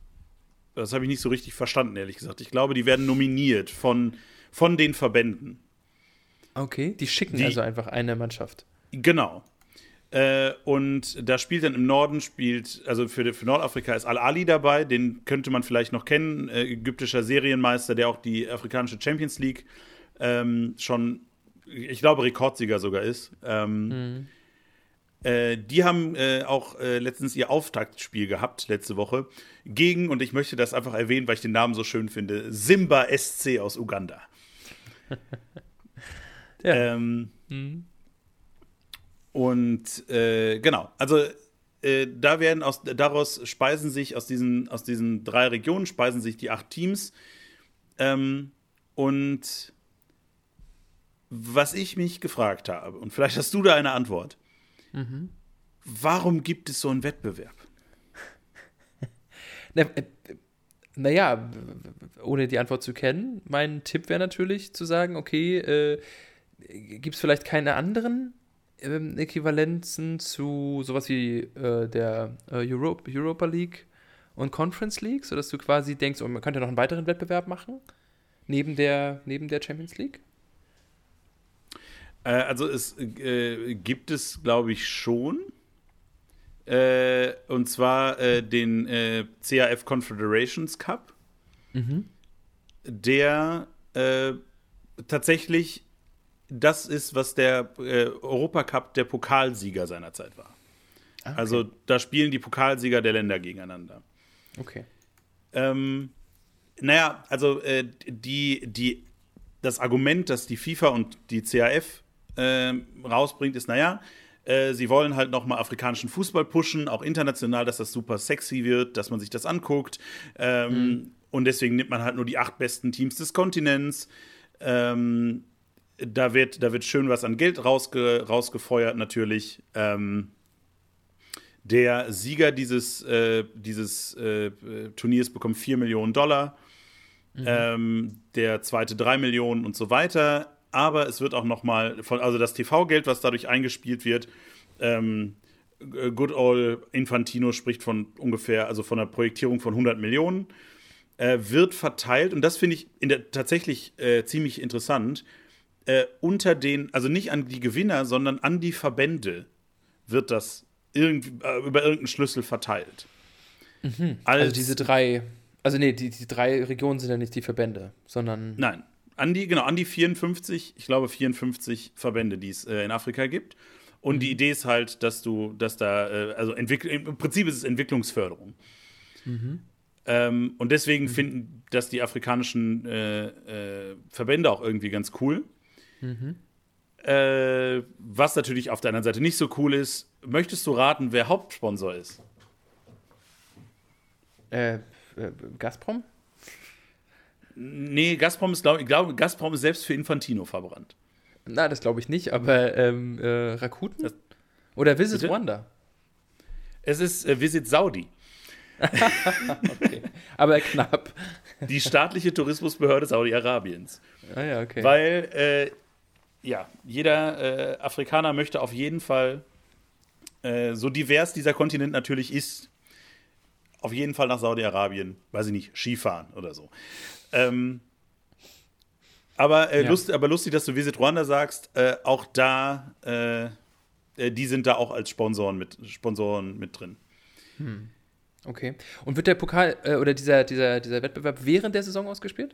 das habe ich nicht so richtig verstanden, ehrlich gesagt. Ich glaube, die werden nominiert von, von den Verbänden. Okay, die schicken Die- also einfach eine Mannschaft. Genau. Äh, und da spielt dann im Norden, spielt, also für, für Nordafrika ist Al-Ali dabei, den könnte man vielleicht noch kennen, äh, ägyptischer Serienmeister, der auch die afrikanische Champions League ähm, schon, ich glaube, Rekordsieger sogar ist. Ähm, äh, die haben äh, auch äh, letztens ihr Auftaktspiel gehabt, letzte Woche, gegen, und ich möchte das einfach erwähnen, weil ich den Namen so schön finde, Simba SC aus Uganda. [laughs] Ja. Ähm, Und äh, genau, also äh, da werden aus, daraus speisen sich aus diesen, aus diesen drei Regionen speisen sich die acht Teams. Ähm, und was ich mich gefragt habe, und vielleicht hast du da eine Antwort. Warum gibt es so einen Wettbewerb? [laughs] Na, äh, naja, ohne die Antwort zu kennen, mein Tipp wäre natürlich zu sagen, okay, äh, gibt es vielleicht keine anderen ähm, Äquivalenzen zu sowas wie äh, der äh, Europe, Europa League und Conference League, sodass du quasi denkst, oh, man könnte noch einen weiteren Wettbewerb machen, neben der, neben der Champions League? Äh, also es äh, gibt es, glaube ich, schon. Äh, und zwar äh, den äh, CAF Confederations Cup, der äh, tatsächlich das ist, was der Europacup der Pokalsieger seinerzeit war. Ah, okay. Also da spielen die Pokalsieger der Länder gegeneinander. Okay. Ähm, naja, also äh, die, die, das Argument, das die FIFA und die CAF äh, rausbringt, ist, naja, äh, sie wollen halt nochmal afrikanischen Fußball pushen, auch international, dass das super sexy wird, dass man sich das anguckt. Ähm, Und deswegen nimmt man halt nur die acht besten Teams des Kontinents. Ähm, da wird, da wird schön was an Geld rausge, rausgefeuert, natürlich. Ähm, der Sieger dieses, äh, dieses äh, Turniers bekommt 4 Millionen Dollar. Mhm. Ähm, der zweite 3 Millionen und so weiter. Aber es wird auch noch mal, von, also das TV-Geld, was dadurch eingespielt wird, ähm, Good Old Infantino spricht von ungefähr, also von einer Projektierung von 100 Millionen, äh, wird verteilt, und das finde ich in der, tatsächlich äh, ziemlich interessant, äh, unter den, also nicht an die Gewinner, sondern an die Verbände wird das irgend, äh, über irgendeinen Schlüssel verteilt. Mhm. also diese drei, also nee, die, die drei Regionen sind ja nicht die Verbände, sondern. Nein, an die, genau, an die 54, ich glaube 54 Verbände, die es äh, in Afrika gibt. Und mhm. die Idee ist halt, dass du, dass da, äh, also im Prinzip ist es Entwicklungsförderung. Mhm. Ähm, und deswegen mhm. finden das die afrikanischen äh, äh, Verbände auch irgendwie ganz cool. Mhm. Äh, was natürlich auf der anderen Seite nicht so cool ist, möchtest du raten, wer Hauptsponsor ist? Äh, äh, Gazprom? Nee, Gazprom ist, glaube ich, glaub, Gazprom ist selbst für Infantino verbrannt. Na, das glaube ich nicht, aber ähm, äh, Rakuten? Das, Oder Visit bitte? Rwanda? Es ist äh, Visit Saudi. [laughs] okay. Aber knapp. Die staatliche Tourismusbehörde Saudi-Arabiens. Ah ja, okay. Weil, äh, ja, jeder äh, Afrikaner möchte auf jeden Fall, äh, so divers dieser Kontinent natürlich ist, auf jeden Fall nach Saudi-Arabien, weiß ich nicht, Skifahren oder so. Ähm, aber, äh, ja. lust, aber lustig, dass du Visit Rwanda sagst. Äh, auch da, äh, äh, die sind da auch als Sponsoren mit, Sponsoren mit drin. Hm. Okay. Und wird der Pokal äh, oder dieser, dieser, dieser Wettbewerb während der Saison ausgespielt?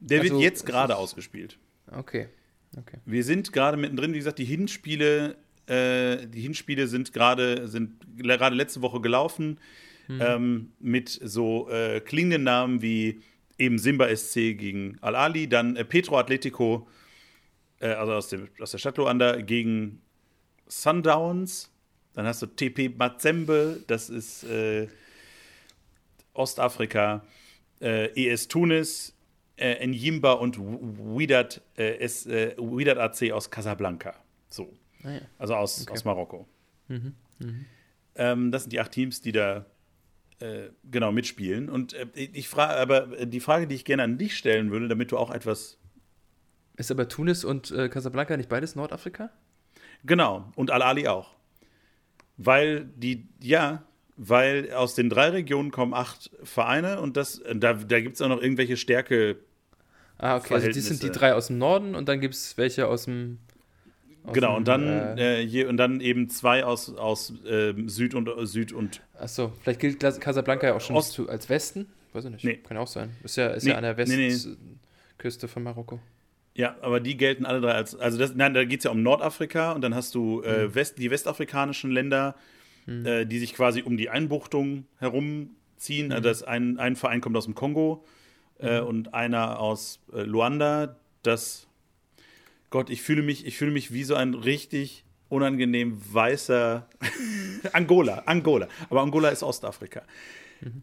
Der also, wird jetzt gerade ausgespielt. Okay. okay. Wir sind gerade mittendrin, wie gesagt, die Hinspiele, äh, die Hinspiele sind gerade sind gerade letzte Woche gelaufen hm. ähm, mit so klingenden Namen wie eben Simba SC gegen Al-Ali, dann äh, Petro Atletico, äh, also aus, dem, aus der Stadt Luanda, gegen Sundowns. Dann hast du TP Mazembe, das ist äh, Ostafrika, äh, ES Tunis, äh, Njimba und Widat, äh, Widat AC aus Casablanca. So. Ah, ja. Also aus, okay. aus Marokko. Mhm. Mhm. Ähm, das sind die acht Teams, die da äh, genau mitspielen. Und äh, ich frage, aber die Frage, die ich gerne an dich stellen würde, damit du auch etwas. Ist aber Tunis und äh, Casablanca nicht beides Nordafrika? Genau, und Al-Ali auch. Weil die, ja, weil aus den drei Regionen kommen acht Vereine und das, da, da gibt es auch noch irgendwelche Stärke. Ah, okay, also die sind die drei aus dem Norden und dann gibt es welche aus dem Genau, und dann, äh, äh, hier, und dann eben zwei aus, aus äh, Süd und Süd und. Achso, vielleicht gilt Casablanca ja auch schon Ost als Westen. Weiß ich nicht. Nee. Kann ja auch sein. Ist ja, ist nee, ja an der Westküste nee, von Marokko. Ja, aber die gelten alle drei als. Also, das, nein, da geht es ja um Nordafrika und dann hast du äh, mhm. West, die westafrikanischen Länder, mhm. äh, die sich quasi um die Einbuchtung herumziehen. Mhm. Also das ein, ein Verein kommt aus dem Kongo äh, mhm. und einer aus Luanda. Das Gott, ich fühle mich, ich fühle mich wie so ein richtig unangenehm weißer [laughs] Angola, Angola. Aber Angola ist Ostafrika. Mhm.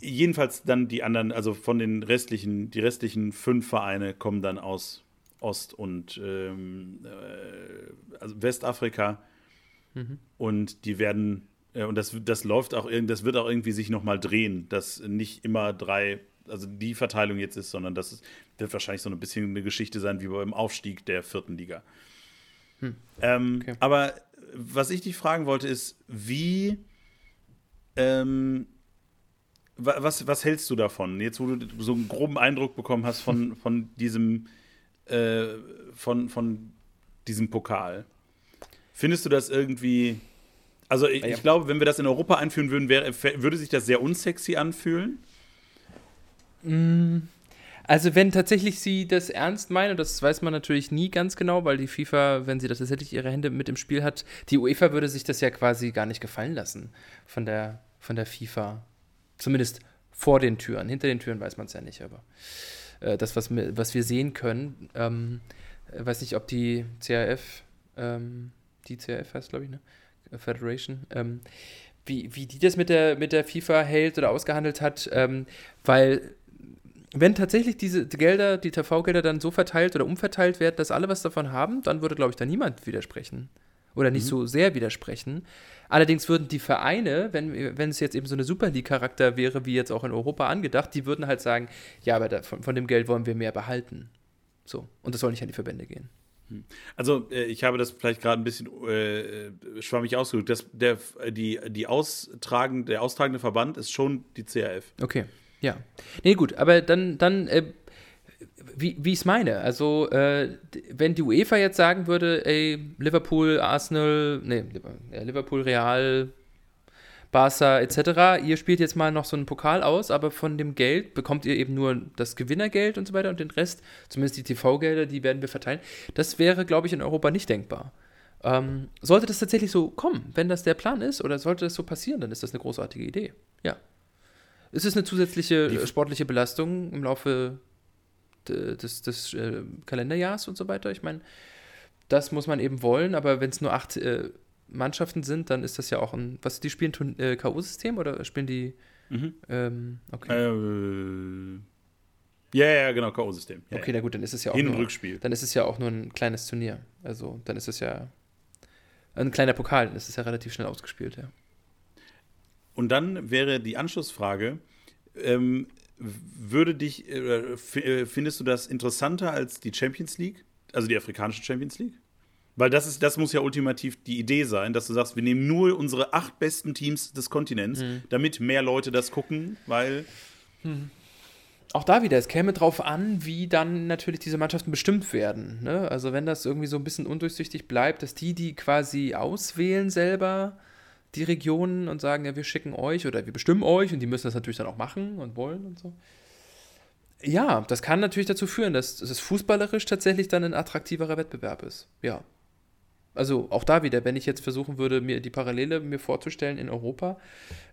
Jedenfalls dann die anderen, also von den restlichen, die restlichen fünf Vereine kommen dann aus Ost- und ähm, äh, also Westafrika. Mhm. Und die werden, äh, und das, das läuft auch, das wird auch irgendwie sich nochmal drehen, dass nicht immer drei also die Verteilung jetzt ist, sondern das ist, wird wahrscheinlich so ein bisschen eine Geschichte sein wie beim Aufstieg der vierten Liga. Hm. Ähm, okay. Aber was ich dich fragen wollte, ist, wie ähm, was, was hältst du davon? Jetzt, wo du so einen groben Eindruck bekommen hast von, [laughs] von diesem äh, von, von diesem Pokal. Findest du das irgendwie. Also ich, ich, glaube, wenn wir das in Europa einführen würden, wäre, würde sich das sehr unsexy anfühlen. Mm, also wenn tatsächlich sie das ernst meinen, das weiß man natürlich nie ganz genau, weil die FIFA, wenn sie das tatsächlich ihre Hände mit im Spiel hat, die UEFA würde sich das ja quasi gar nicht gefallen lassen von der, von der FIFA. Zumindest vor den Türen. Hinter den Türen weiß man es ja nicht, aber äh, das, was, was wir sehen können, ähm, weiß nicht, ob die CAF, ähm, die CAF heißt, glaube ich, ne? Federation, ähm, wie, wie die das mit der, mit der FIFA hält oder ausgehandelt hat, ähm, weil wenn tatsächlich diese Gelder, die TV-Gelder dann so verteilt oder umverteilt werden, dass alle was davon haben, dann würde, glaube ich, da niemand widersprechen. Oder nicht mhm. so sehr widersprechen. Allerdings würden die Vereine, wenn, wenn es jetzt eben so eine Super League-Charakter wäre, wie jetzt auch in Europa angedacht, die würden halt sagen, ja, aber von, von dem Geld wollen wir mehr behalten. So. Und das soll nicht an die Verbände gehen. Hm. Also äh, ich habe das vielleicht gerade ein bisschen äh, schwammig ausgedrückt. Das, der, die, die austragen, der austragende Verband ist schon die CAF. Okay, ja. Nee, gut, aber dann, dann äh, wie, ich es meine. Also, äh, wenn die UEFA jetzt sagen würde, ey, Liverpool, Arsenal, nee, Liverpool, Real, Barca etc., ihr spielt jetzt mal noch so einen Pokal aus, aber von dem Geld bekommt ihr eben nur das Gewinnergeld und so weiter und den Rest, zumindest die TV-Gelder, die werden wir verteilen. Das wäre, glaube ich, in Europa nicht denkbar. Ähm, sollte das tatsächlich so kommen, wenn das der Plan ist, oder sollte das so passieren, dann ist das eine großartige Idee. Ja. Es ist eine zusätzliche die sportliche Belastung im Laufe des, des äh, Kalenderjahres und so weiter. Ich meine, das muss man eben wollen, aber wenn es nur acht äh, Mannschaften sind, dann ist das ja auch ein. Was, die spielen äh, K.O.-System oder spielen die. Mhm. Ähm, okay. Äh, ja, ja, genau, K.O.-System. Ja, okay, na gut, dann ist es ja auch. Hin- und Rückspiel. Dann ist es ja auch nur ein kleines Turnier. Also, dann ist es ja. Ein kleiner Pokal, dann ist es ja relativ schnell ausgespielt, ja. Und dann wäre die Anschlussfrage: ähm, Würde dich, äh, äh, findest du das interessanter als die Champions League? Also die afrikanische Champions League? Weil das ist, das muss ja ultimativ die Idee sein, dass du sagst, wir nehmen nur unsere acht besten Teams des Kontinents, mhm. damit mehr Leute das gucken, weil. Mhm. Auch da wieder, es käme drauf an, wie dann natürlich diese Mannschaften bestimmt werden. Ne? Also wenn das irgendwie so ein bisschen undurchsichtig bleibt, dass die, die quasi auswählen selber die Regionen und sagen, ja, wir schicken euch oder wir bestimmen euch und die müssen das natürlich dann auch machen und wollen und so. Ja, das kann natürlich dazu führen, dass es fußballerisch tatsächlich dann ein attraktiverer Wettbewerb ist. Ja. Also auch da wieder, wenn ich jetzt versuchen würde, mir die Parallele mir vorzustellen in Europa,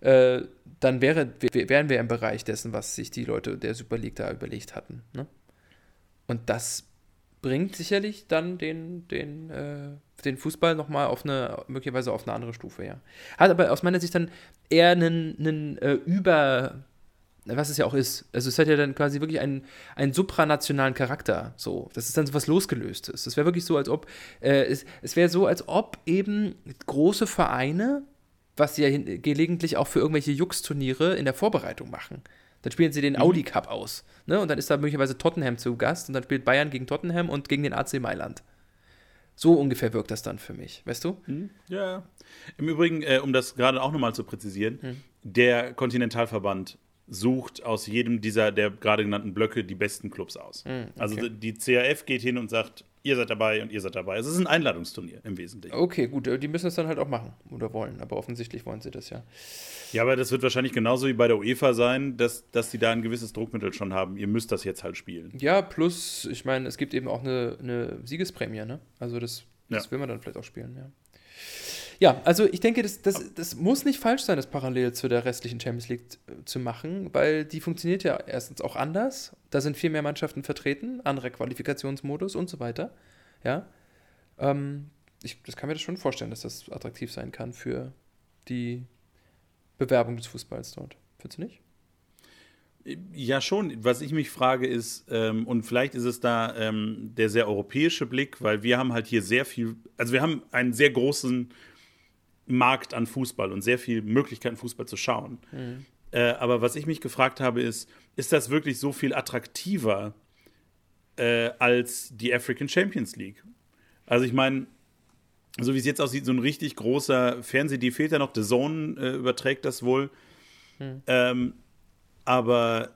äh, dann wäre, wären wir im Bereich dessen, was sich die Leute der Super League da überlegt hatten. Ne? Und das bringt sicherlich dann den, den, äh, den Fußball nochmal auf eine, möglicherweise auf eine andere Stufe, ja. Hat aber aus meiner Sicht dann eher einen, einen äh, über was es ja auch ist. Also es hat ja dann quasi wirklich einen, einen supranationalen Charakter. So, das ist dann so was losgelöstes. Das wäre wirklich so, als ob äh, es, es wäre so, als ob eben große Vereine, was sie ja gelegentlich auch für irgendwelche Jux-Turniere in der Vorbereitung machen. Dann spielen sie den mhm. Audi Cup aus. Ne? Und dann ist da möglicherweise Tottenham zu Gast und dann spielt Bayern gegen Tottenham und gegen den AC Mailand. So ungefähr wirkt das dann für mich, weißt du? Mhm. Ja. Im Übrigen, äh, um das gerade auch nochmal zu präzisieren, mhm. der Kontinentalverband sucht aus jedem dieser der gerade genannten Blöcke die besten Clubs aus. Mm, okay. Also die CAF geht hin und sagt, ihr seid dabei und ihr seid dabei. Es ist ein Einladungsturnier im Wesentlichen. Okay, gut, die müssen es dann halt auch machen oder wollen, aber offensichtlich wollen sie das ja. Ja, aber das wird wahrscheinlich genauso wie bei der UEFA sein, dass, dass sie da ein gewisses Druckmittel schon haben. Ihr müsst das jetzt halt spielen. Ja, plus, ich meine, es gibt eben auch eine, eine Siegesprämie, ne? Also das, das ja. will man dann vielleicht auch spielen, ja. Ja, also ich denke, das, das, das muss nicht falsch sein, das parallel zu der restlichen Champions League äh, zu machen, weil die funktioniert ja erstens auch anders. Da sind viel mehr Mannschaften vertreten, anderer Qualifikationsmodus und so weiter. Ja. Ähm, ich das kann mir das schon vorstellen, dass das attraktiv sein kann für die Bewerbung des Fußballs dort. Findest du nicht? Ja, schon. Was ich mich frage ist, ähm, und vielleicht ist es da ähm, der sehr europäische Blick, weil wir haben halt hier sehr viel, also wir haben einen sehr großen Markt an Fußball und sehr viel Möglichkeiten, Fußball zu schauen. Mhm. Äh, aber was ich mich gefragt habe, ist, ist das wirklich so viel attraktiver äh, als die African Champions League? Also ich meine, so wie es jetzt aussieht, so ein richtig großer Fernsehdeal fehlt ja noch. The Zone äh, überträgt das wohl. Mhm. Ähm, aber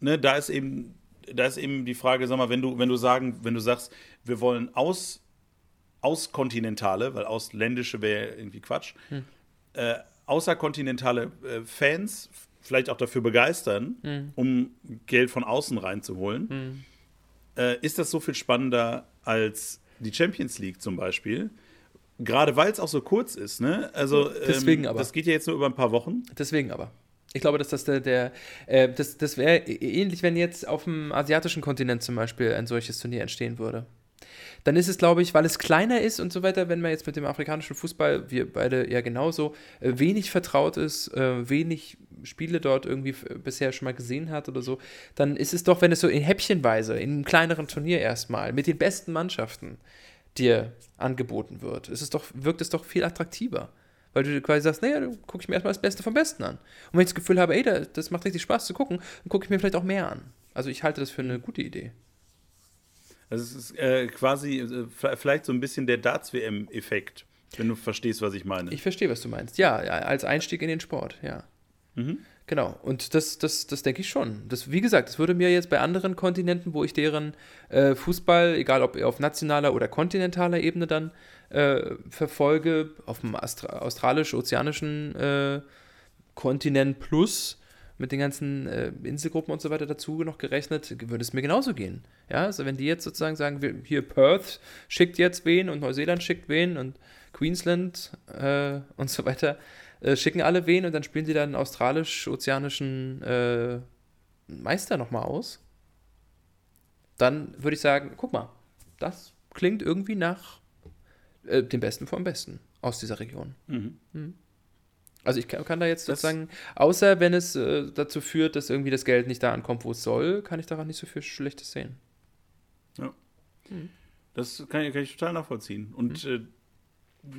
ne, da ist eben, da ist eben die Frage, sag mal, wenn du, wenn du sagen, wenn du sagst, wir wollen aus auskontinentale, weil ausländische wäre irgendwie Quatsch, hm. äh, außerkontinentale äh, Fans vielleicht auch dafür begeistern, hm. um Geld von außen reinzuholen. Hm. Äh, ist das so viel spannender als die Champions League zum Beispiel? Gerade weil es auch so kurz ist, ne? Also Deswegen ähm, aber. das geht ja jetzt nur über ein paar Wochen. Deswegen aber. Ich glaube, dass das der, der äh, das, das wäre ähnlich, wenn jetzt auf dem asiatischen Kontinent zum Beispiel ein solches Turnier entstehen würde. Dann ist es, glaube ich, weil es kleiner ist und so weiter, wenn man jetzt mit dem afrikanischen Fußball, wir beide ja genauso, äh, wenig vertraut ist, äh, wenig Spiele dort irgendwie bisher schon mal gesehen hat oder so, dann ist es doch, wenn es so in Häppchenweise, in einem kleineren Turnier erstmal, mit den besten Mannschaften dir angeboten wird, ist es doch, wirkt es doch viel attraktiver. Weil du quasi sagst, naja, dann gucke ich mir erstmal das Beste vom Besten an. Und wenn ich das Gefühl habe, ey, das macht richtig Spaß zu gucken, dann gucke ich mir vielleicht auch mehr an. Also ich halte das für eine gute Idee. Also es ist äh, quasi äh, vielleicht so ein bisschen der Darts-WM-Effekt, wenn du verstehst, was ich meine. Ich verstehe, was du meinst. Ja, als Einstieg in den Sport, ja. Mhm. Genau, und das, das, das denke ich schon. Das, wie gesagt, das würde mir jetzt bei anderen Kontinenten, wo ich deren äh, Fußball, egal ob auf nationaler oder kontinentaler Ebene dann äh, verfolge, auf dem australisch-ozeanischen äh, Kontinent plus mit den ganzen äh, Inselgruppen und so weiter dazu noch gerechnet, würde es mir genauso gehen. Ja, also wenn die jetzt sozusagen sagen, hier Perth schickt jetzt wen und Neuseeland schickt wen und Queensland äh, und so weiter, äh, schicken alle wen und dann spielen sie dann australisch-ozeanischen äh, Meister nochmal aus. Dann würde ich sagen, guck mal, das klingt irgendwie nach äh, dem Besten vom Besten aus dieser Region. Mhm. Mhm. Also ich kann, kann, da jetzt sozusagen, außer wenn es äh, dazu führt, dass irgendwie das Geld nicht da ankommt, wo es soll, kann ich daran nicht so viel Schlechtes sehen. Ja. Mhm. Das kann, kann, ich total nachvollziehen. Und mhm. äh,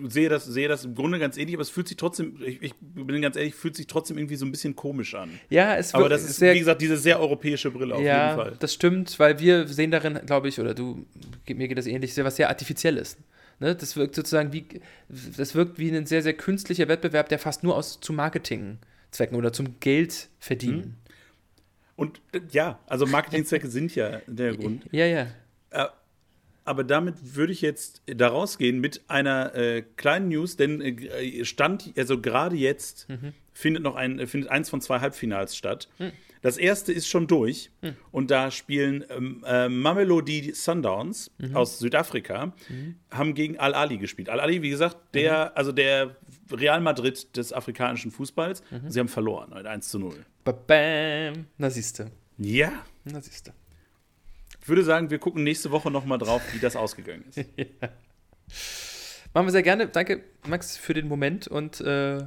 sehe das, sehe das im Grunde ganz ähnlich, aber es fühlt sich trotzdem, ich, ich, bin ganz ehrlich, fühlt sich trotzdem irgendwie so ein bisschen komisch an. Ja, es wird Aber das ist, sehr, wie gesagt, diese sehr europäische Brille auf ja, jeden Fall. das stimmt, weil wir sehen darin, glaube ich, oder du, mir geht das ähnlich, sehr was sehr Artifizielles. Ne? Das wirkt sozusagen wie, das wirkt wie ein sehr, sehr künstlicher Wettbewerb, der fast nur aus zu Marketingzwecken oder zum Geld verdienen. Mhm. Und ja, also Marketingzwecke sind ja der [laughs] Grund. Ja, ja. Äh, aber damit würde ich jetzt da rausgehen mit einer äh, kleinen News, denn äh, stand, also gerade jetzt mhm. findet noch ein, findet eins von zwei Halbfinals statt. Mhm. Das erste ist schon durch mhm. und da spielen ähm, äh, Mamelodi Sundowns mhm. aus Südafrika, mhm. haben gegen Al-Ali gespielt. Al-Ali, wie gesagt, der, mhm. also der Real Madrid des afrikanischen Fußballs. Sie haben verloren, 1 zu 0. Bam. Na siehste. Ja. Na siehste. Ich würde sagen, wir gucken nächste Woche nochmal drauf, wie das ausgegangen ist. [laughs] ja. Machen wir sehr gerne. Danke, Max, für den Moment und äh,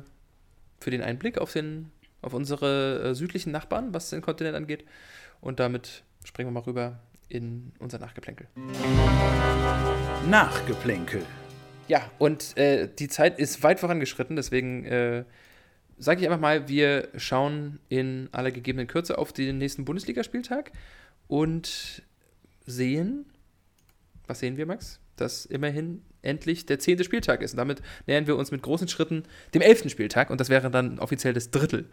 für den Einblick auf, den, auf unsere äh, südlichen Nachbarn, was den Kontinent angeht. Und damit springen wir mal rüber in unser Nachgeplänkel. Nachgeplänkel. Ja, und äh, die Zeit ist weit vorangeschritten, deswegen äh, sage ich einfach mal, wir schauen in aller gegebenen Kürze auf den nächsten Bundesligaspieltag und sehen, was sehen wir, Max? Dass immerhin endlich der zehnte Spieltag ist. Und damit nähern wir uns mit großen Schritten dem elften Spieltag und das wäre dann offiziell das Drittel.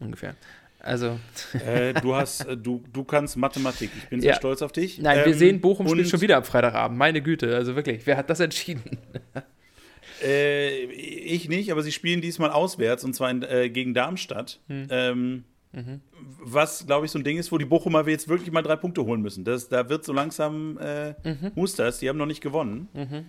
Ungefähr. Also. Äh, du hast, äh, du, du kannst Mathematik. Ich bin sehr ja. stolz auf dich. Nein, ähm, wir sehen, Bochum spielt schon wieder am Freitagabend. Meine Güte, also wirklich, wer hat das entschieden? [laughs] äh, ich nicht, aber sie spielen diesmal auswärts und zwar in, äh, gegen Darmstadt. Hm. Ähm, Mhm. Was, glaube ich, so ein Ding ist, wo die Bochumer jetzt wirklich mal drei Punkte holen müssen. Das, da wird so langsam äh, mhm. Musters, die haben noch nicht gewonnen. Mhm.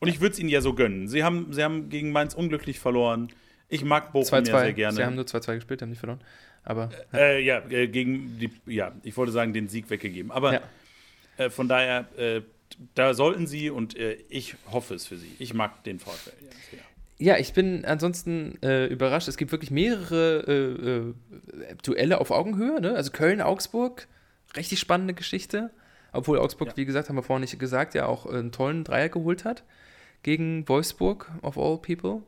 Und ich würde es ihnen ja so gönnen. Sie haben, sie haben gegen Mainz unglücklich verloren. Ich mag Bochum 2 -2. ja sehr gerne. Sie haben nur 2-2 gespielt, haben nicht verloren. Aber. Äh, ja, äh, gegen die, ja, ich wollte sagen, den Sieg weggegeben. Aber ja. Äh, von daher, äh, da sollten sie und äh, ich hoffe es für sie. Ich mag den VfL. Ja, ja, ich bin ansonsten äh, überrascht. Es gibt wirklich mehrere äh, äh, Duelle auf Augenhöhe. Ne? Also Köln-Augsburg, richtig spannende Geschichte. Obwohl Augsburg, ja. wie gesagt, haben wir vorhin nicht gesagt, ja auch einen tollen Dreier geholt hat gegen Wolfsburg, of all people.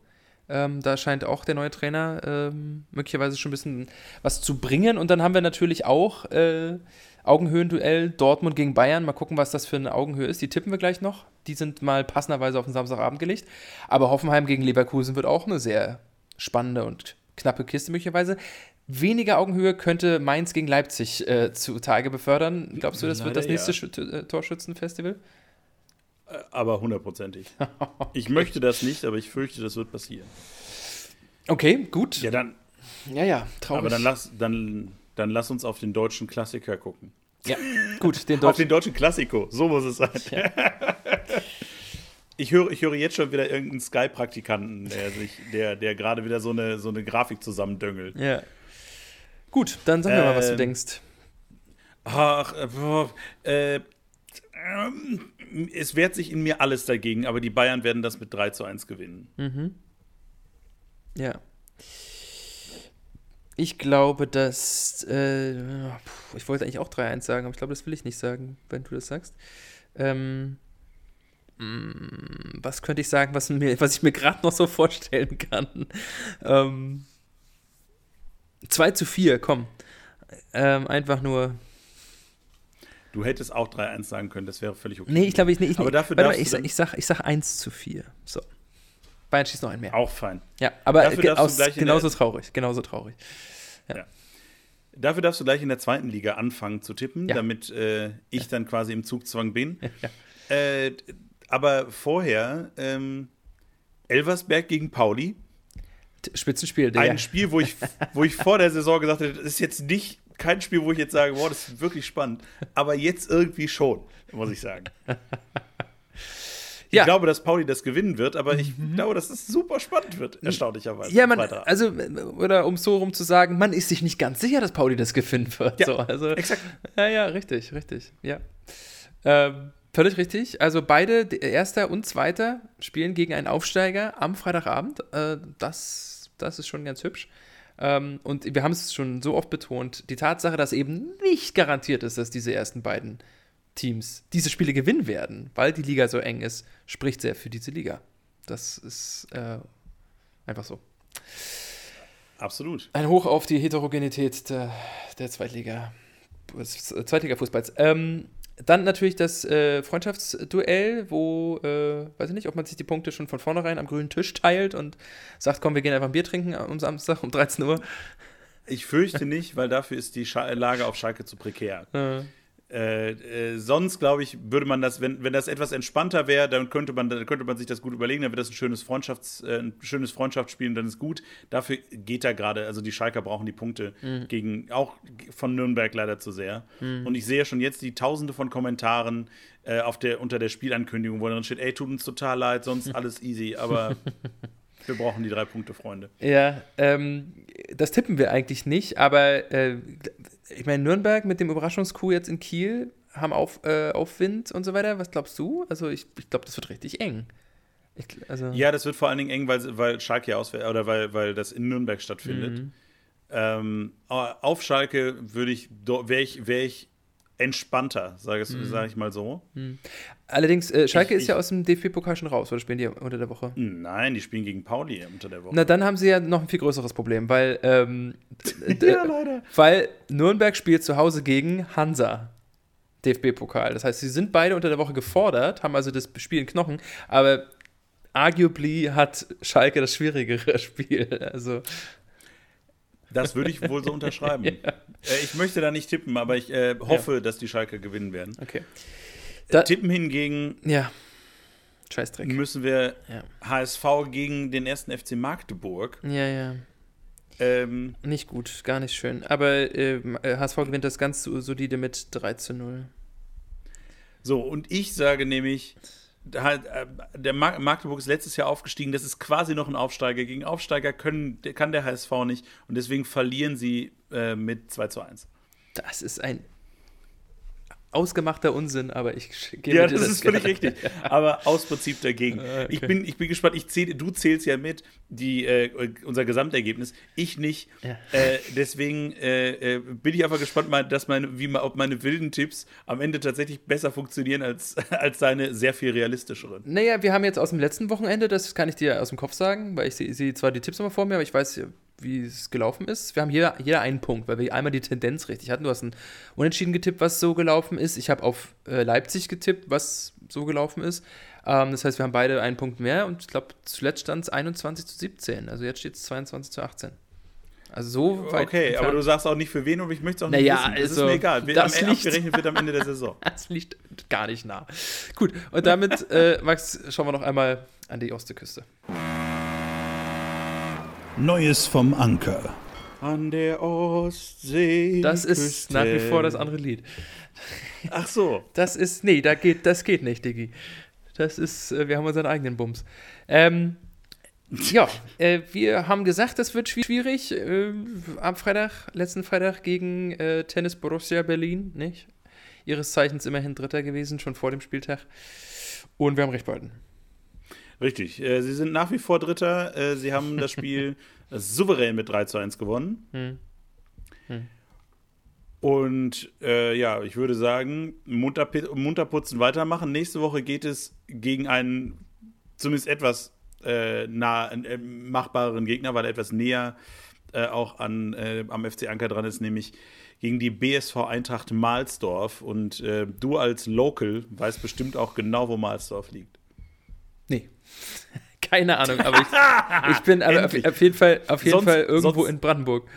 Ähm, da scheint auch der neue Trainer ähm, möglicherweise schon ein bisschen was zu bringen. Und dann haben wir natürlich auch äh, Augenhöhenduell Dortmund gegen Bayern. Mal gucken, was das für eine Augenhöhe ist. Die tippen wir gleich noch. Die sind mal passenderweise auf den Samstagabend gelegt. Aber Hoffenheim gegen Leverkusen wird auch eine sehr spannende und knappe Kiste möglicherweise. Weniger Augenhöhe könnte Mainz gegen Leipzig äh, zutage befördern. Glaubst du, das Leider wird das nächste ja. Äh, Torschützenfestival? Äh, aber hundertprozentig. [laughs] ich möchte das nicht, aber ich fürchte, das wird passieren. Okay, gut. Ja, dann. Ja, ja, traurig. Aber dann lass, dann dann lass uns auf den deutschen Klassiker gucken. Ja, gut, den deutschen. auf den deutschen Klassiko, so muss es sein. Ja. [laughs] Ich höre, ich höre jetzt schon wieder irgendeinen Sky-Praktikanten, der, der, der gerade wieder so eine, so eine Grafik zusammendüngelt. Ja. Gut, dann sag mir äh, mal, was du ähm, denkst. Ach, äh, ähm, es wehrt sich in mir alles dagegen, aber die Bayern werden das mit 3 zu 1 gewinnen. Mhm. Ja. Ich glaube, dass. Äh, ich wollte eigentlich auch 3-1 sagen, aber ich glaube, das will ich nicht sagen, wenn du das sagst. Ähm, mm, was könnte ich sagen, was, mir, was ich mir gerade noch so vorstellen kann? Ähm, 2 zu 4, komm. Ähm, einfach nur. Du hättest auch 3-1 sagen können, das wäre völlig okay. Nee, ich glaube, ich, ich, aber dafür warte mal, ich, ich, sag, ich sag 1 zu 4. So. Bayern schießt noch einen mehr. Auch fein. Ja, aber ge aus, genauso traurig. Genauso traurig. Ja. ja. Dafür darfst du gleich in der zweiten Liga anfangen zu tippen, ja. damit äh, ich ja. dann quasi im Zugzwang bin. [laughs] Äh, aber vorher ähm, Elversberg gegen Pauli. Spitzenspiel, der. Ein Spiel, wo ich, wo ich vor der Saison gesagt hätte, das ist jetzt nicht kein Spiel, wo ich jetzt sage, boah, das ist wirklich spannend. Aber jetzt irgendwie schon, muss ich sagen. [laughs] Ich glaube, dass Pauli das gewinnen wird, aber ich mhm. glaube, dass es super spannend wird, erstaunlicherweise. Ja, man, also, oder um so rum zu sagen, man ist sich nicht ganz sicher, dass Pauli das gewinnen wird. Ja, so, also, exakt. Ja, ja, richtig, richtig, ja. Ähm, völlig richtig. Also beide, Erster und Zweiter, spielen gegen einen Aufsteiger am Freitagabend. Äh, das, das ist schon ganz hübsch. Ähm, und wir haben es schon so oft betont, die Tatsache, dass eben nicht garantiert ist, dass diese ersten beiden Teams diese Spiele gewinnen werden, weil die Liga so eng ist, spricht sehr für diese Liga. Das ist äh, einfach so. Absolut. Ein Hoch auf die Heterogenität der, der Zweitliga, Zweitliga-Fußballs. Ähm, dann natürlich das äh, Freundschaftsduell, wo, äh, weiß ich nicht, ob man sich die Punkte schon von vornherein am grünen Tisch teilt und sagt, komm, wir gehen einfach ein Bier trinken am Samstag um 13 Uhr. Ich fürchte nicht, weil dafür ist die Scha Lage auf Schalke zu prekär. Äh. Äh, äh, sonst, glaube ich, würde man das, wenn, wenn das etwas entspannter wäre, dann könnte man, dann könnte man sich das gut überlegen, dann wäre das ein schönes, Freundschafts-, äh, ein schönes Freundschaftsspiel und dann ist gut. Dafür geht da gerade, also die Schalker brauchen die Punkte mhm. gegen, auch von Nürnberg leider zu sehr. Mhm. Und ich sehe schon jetzt die tausende von Kommentaren äh, auf der, unter der Spielankündigung, wo dann steht, ey, tut uns total leid, sonst [laughs] alles easy, aber wir brauchen die drei Punkte, Freunde. Ja, ähm, das tippen wir eigentlich nicht, aber äh, ich meine, Nürnberg mit dem Überraschungskuh jetzt in Kiel haben auf, äh, Aufwind und so weiter. Was glaubst du? Also, ich, ich glaube, das wird richtig eng. Ich, also ja, das wird vor allen Dingen eng, weil, weil Schalke ausfällt oder weil, weil das in Nürnberg stattfindet. Mhm. Ähm, auf Schalke würde ich, wäre ich, wär ich entspannter, sage mhm. sag ich mal so. Mhm. Allerdings, äh, Schalke ich, ist ja aus dem DFB-Pokal schon raus, oder spielen die unter der Woche? Nein, die spielen gegen Pauli unter der Woche. Na, dann haben sie ja noch ein viel größeres Problem, weil, ähm, [laughs] ja, leider. weil Nürnberg spielt zu Hause gegen Hansa. DFB-Pokal. Das heißt, sie sind beide unter der Woche gefordert, haben also das Spiel in Knochen, aber arguably hat Schalke das schwierigere [laughs] Spiel. Also das würde ich wohl so [laughs] unterschreiben. ja. äh, ich möchte da nicht tippen, aber ich äh, hoffe, ja. dass die Schalke gewinnen werden. Okay. Äh, da, tippen hingegen. Ja. Scheißdreck. Müssen wir ja. HSV gegen den ersten FC Magdeburg. Ja, ja. Ähm, nicht gut, gar nicht schön. Aber äh, HSV gewinnt das ganz solide mit 3 zu 0. So, und ich sage nämlich der Magdeburg ist letztes Jahr aufgestiegen, das ist quasi noch ein Aufsteiger. Gegen Aufsteiger können, kann der HSV nicht und deswegen verlieren sie äh, mit 2 zu 1. Das ist ein ausgemachter Unsinn, aber ich gebe Ja, das, das ist völlig richtig. [laughs] Aber aus Prinzip dagegen. Ah, okay. Ich, bin, ich bin gespannt. Ich zähl, du zählst ja mit die, äh, unser Gesamtergebnis. Ich nicht. Ja. Äh, deswegen äh, äh bin ich einfach gespannt, mal, dass meine, wie, ob meine wilden Tipps am Ende tatsächlich besser funktionieren als, [laughs] als deine sehr viel realistischeren. Naja, wir haben jetzt aus dem letzten Wochenende, das kann ich dir aus dem Kopf sagen, weil ich sehe seh zwar die Tipps immer vor mir, aber ich weiß wie es gelaufen ist. Wir haben hier jeder einen Punkt, weil wir einmal die Tendenz richtig hatten. Du hast ein Unentschieden getippt, was so gelaufen ist. Ich habe auf äh, Leipzig getippt, was so gelaufen ist. Ähm, das heißt, wir haben beide einen Punkt mehr und ich glaube, zuletzt stand es 21 zu 17. Also jetzt steht es 22 zu 18. Also so weit. Okay, entfernt. aber du sagst auch nicht für wen und ich möchte es auch nicht naja, wissen. Das also, ist mir egal. Das am, liegt, abgerechnet wird am Ende der Saison. [laughs] das liegt gar nicht nah. Gut, und damit, äh, Max, schauen wir noch einmal an die Ostküste. Neues vom Anker. An der Ostsee. Das ist nach wie vor das andere Lied. Ach so. Das ist, nee, da geht, das geht nicht, Diggi. Das ist, äh, wir haben unseren eigenen Bums. Ähm, ja, äh, wir haben gesagt, das wird schwierig. Äh, am Freitag, letzten Freitag gegen äh, Tennis Borussia Berlin, nicht? ihres Zeichens immerhin Dritter gewesen, schon vor dem Spieltag. Und wir haben recht behalten. Richtig. Äh, sie sind nach wie vor Dritter. Äh, sie haben das [laughs] Spiel souverän mit 3 zu 1 gewonnen. Hm. Hm. Und äh, ja, ich würde sagen, munter, munter putzen, weitermachen. Nächste Woche geht es gegen einen zumindest etwas äh, nah, äh, machbareren Gegner, weil er etwas näher äh, auch an, am FC Anker dran ist, nämlich gegen die BSV Eintracht Mahlsdorf. Und du als Local weißt bestimmt auch genau, wo Mahlsdorf liegt. Nee. [laughs] Keine Ahnung, aber ich, [laughs] ich bin aber auf, auf, jeden Fall, auf jeden sonst, Fall irgendwo in Brandenburg.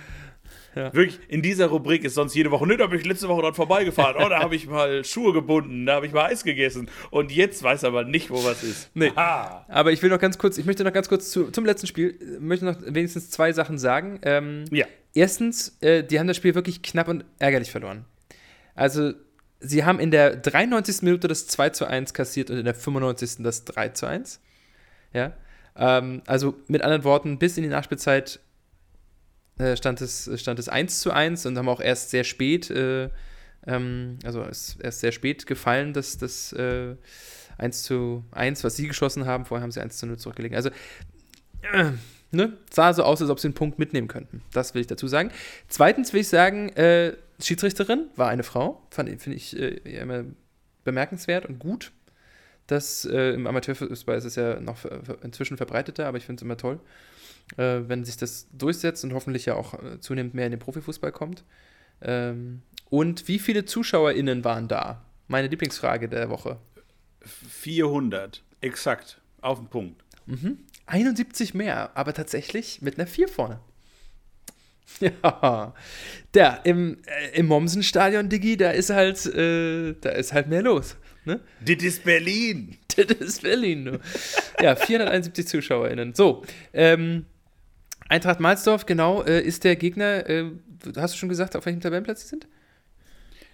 Ja. Wirklich, in dieser Rubrik ist sonst jede Woche, nö, da bin ich letzte Woche dran vorbeigefahren. Oh, da habe ich mal Schuhe gebunden, da habe ich mal Eis gegessen. Und jetzt weiß aber nicht, wo was ist. Nee. Aha. Aber ich will noch ganz kurz, ich möchte noch ganz kurz zu, zum letzten Spiel, möchte noch wenigstens zwei Sachen sagen. Ähm, ja. Erstens, äh, die haben das Spiel wirklich knapp und ärgerlich verloren. Also, sie haben in der 93. Minute das 2 zu 1 kassiert und in der 95. das 3 zu 1. Ja. Ähm, also, mit anderen Worten, bis in die Nachspielzeit äh, stand, es, stand es 1 zu 1 und haben auch erst sehr spät, äh, ähm, also ist erst sehr spät gefallen, dass das äh, 1 zu 1, was sie geschossen haben, vorher haben sie 1 zu 0 zurückgelegt. Also, äh, ne, sah so aus, als ob sie einen Punkt mitnehmen könnten. Das will ich dazu sagen. Zweitens will ich sagen, äh, Schiedsrichterin war eine Frau, finde ich äh, immer bemerkenswert und gut. Das äh, im Amateurfußball ist es ja noch inzwischen verbreiteter, aber ich finde es immer toll äh, wenn sich das durchsetzt und hoffentlich ja auch äh, zunehmend mehr in den Profifußball kommt. Ähm, und wie viele ZuschauerInnen waren da? Meine Lieblingsfrage der Woche. 400, exakt, auf den Punkt. Mhm. 71 mehr, aber tatsächlich mit einer 4 vorne. [laughs] Ja, der im, äh, im Mommsen-Stadion, Diggi, da ist halt, äh, da ist halt mehr los. Ne? Das ist Berlin. [laughs] Das ist Berlin, du. Ja, 471 ZuschauerInnen. So, ähm, Eintracht Malzdorf, genau, äh, ist der Gegner, äh, hast du schon gesagt, auf welchem Tabellenplatz sie sind?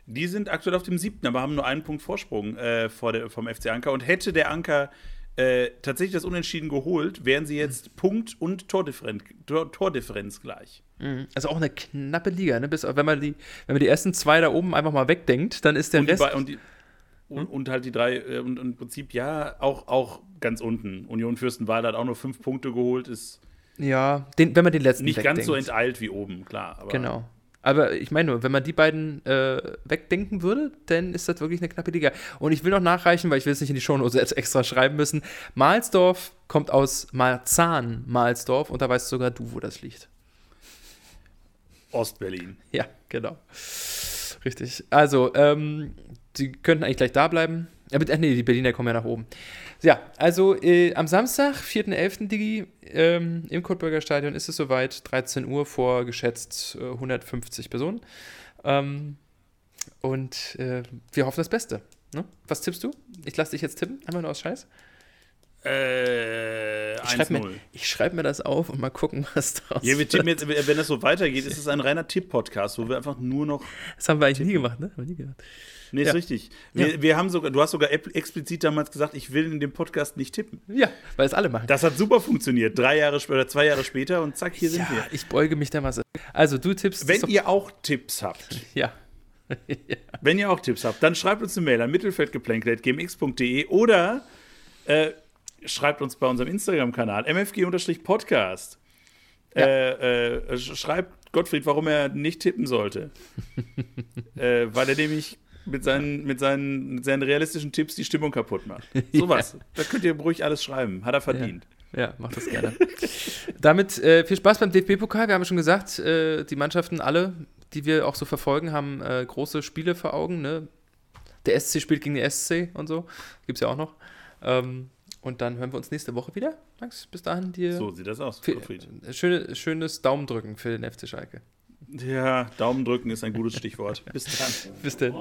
Die sind aktuell auf dem siebten, aber haben nur einen Punkt Vorsprung äh, vor der, vom FC Anker. Und hätte der Anker äh, tatsächlich das Unentschieden geholt, wären sie jetzt mhm. Punkt- und Tordifferenz, Tor, Tordifferenz gleich. Mhm. Also auch eine knappe Liga, ne? Bis, wenn, man die, wenn man die ersten zwei da oben einfach mal wegdenkt, dann ist der und Rest. Die, und, die, und, hm? und, halt die drei, äh, und, und, im Prinzip ja, auch, auch ganz unten. Union Fürstenwalde hat auch nur fünf Punkte geholt, ist ja, den, wenn man den letzten Nicht wegdenkt. ganz so enteilt wie oben, klar. Aber genau. Aber ich meine nur, wenn man die beiden äh, wegdenken würde, dann ist das wirklich eine knappe Liga. Und ich will noch nachreichen, weil ich will es nicht in die Shownotes jetzt extra schreiben müssen. Mahlsdorf kommt aus Marzahn, Mahlsdorf, und da weißt sogar du, wo das liegt. Ostberlin. Ja, genau. Richtig. Also, ähm, die könnten eigentlich gleich da bleiben. Äh, nee, die Berliner kommen ja nach oben. Ja, also äh, am Samstag, 4.11. Digi, ähm, im Cottburger Stadion ist es soweit, 13 Uhr vor geschätzt äh, 150 Personen. Ähm, und äh, wir hoffen das Beste. Ne? Was tippst du? Ich lasse dich jetzt tippen, einfach nur aus Scheiß. Äh, ich schreibe mir, schreib mir, das auf und mal gucken, [laughs] was draus ja, wir tippen jetzt, Wenn das so weitergeht, ist es ein reiner Tipp-Podcast, wo wir einfach nur noch. Das haben wir eigentlich tippen. nie gemacht, ne? Haben wir nie gemacht. Nee, ist ja. richtig. Wir, ja. wir, haben sogar, du hast sogar explizit damals gesagt, ich will in dem Podcast nicht tippen. Ja, weil es alle machen. Das hat super funktioniert. Drei Jahre später, zwei Jahre später und zack, hier ja, sind wir. Ich beuge mich der Masse. Also, du tippst. Wenn ihr auch Tipps habt. [laughs] Ja. [laughs] ja. Wenn ihr auch Tipps habt, dann schreibt uns eine Mail an mittelfeldgeplänkel.gmx.de oder äh, schreibt uns bei unserem Instagram-Kanal mfg-podcast. Ja. Äh, äh, schreibt Gottfried, warum er nicht tippen sollte. [laughs] äh, weil er nämlich mit seinen, mit, seinen, mit seinen realistischen Tipps die Stimmung kaputt macht. [laughs] Sowas. Ja. Da könnt ihr ruhig alles schreiben. Hat er verdient. Ja, ja macht das gerne. Damit äh, viel Spaß beim DFB-Pokal. Wir haben schon gesagt, äh, die Mannschaften alle, die wir auch so verfolgen, haben äh, große Spiele vor Augen. Ne? Der SC spielt gegen den SC und so. Gibt es ja auch noch. Ähm, und dann hören wir uns nächste Woche wieder. Max, bis dahin dir. So sieht das aus. Viel, äh, schöne, schönes Daumen drücken für den FC Schalke. Ja, Daumen drücken ist ein gutes Stichwort. [laughs] bis dann. Bis dann.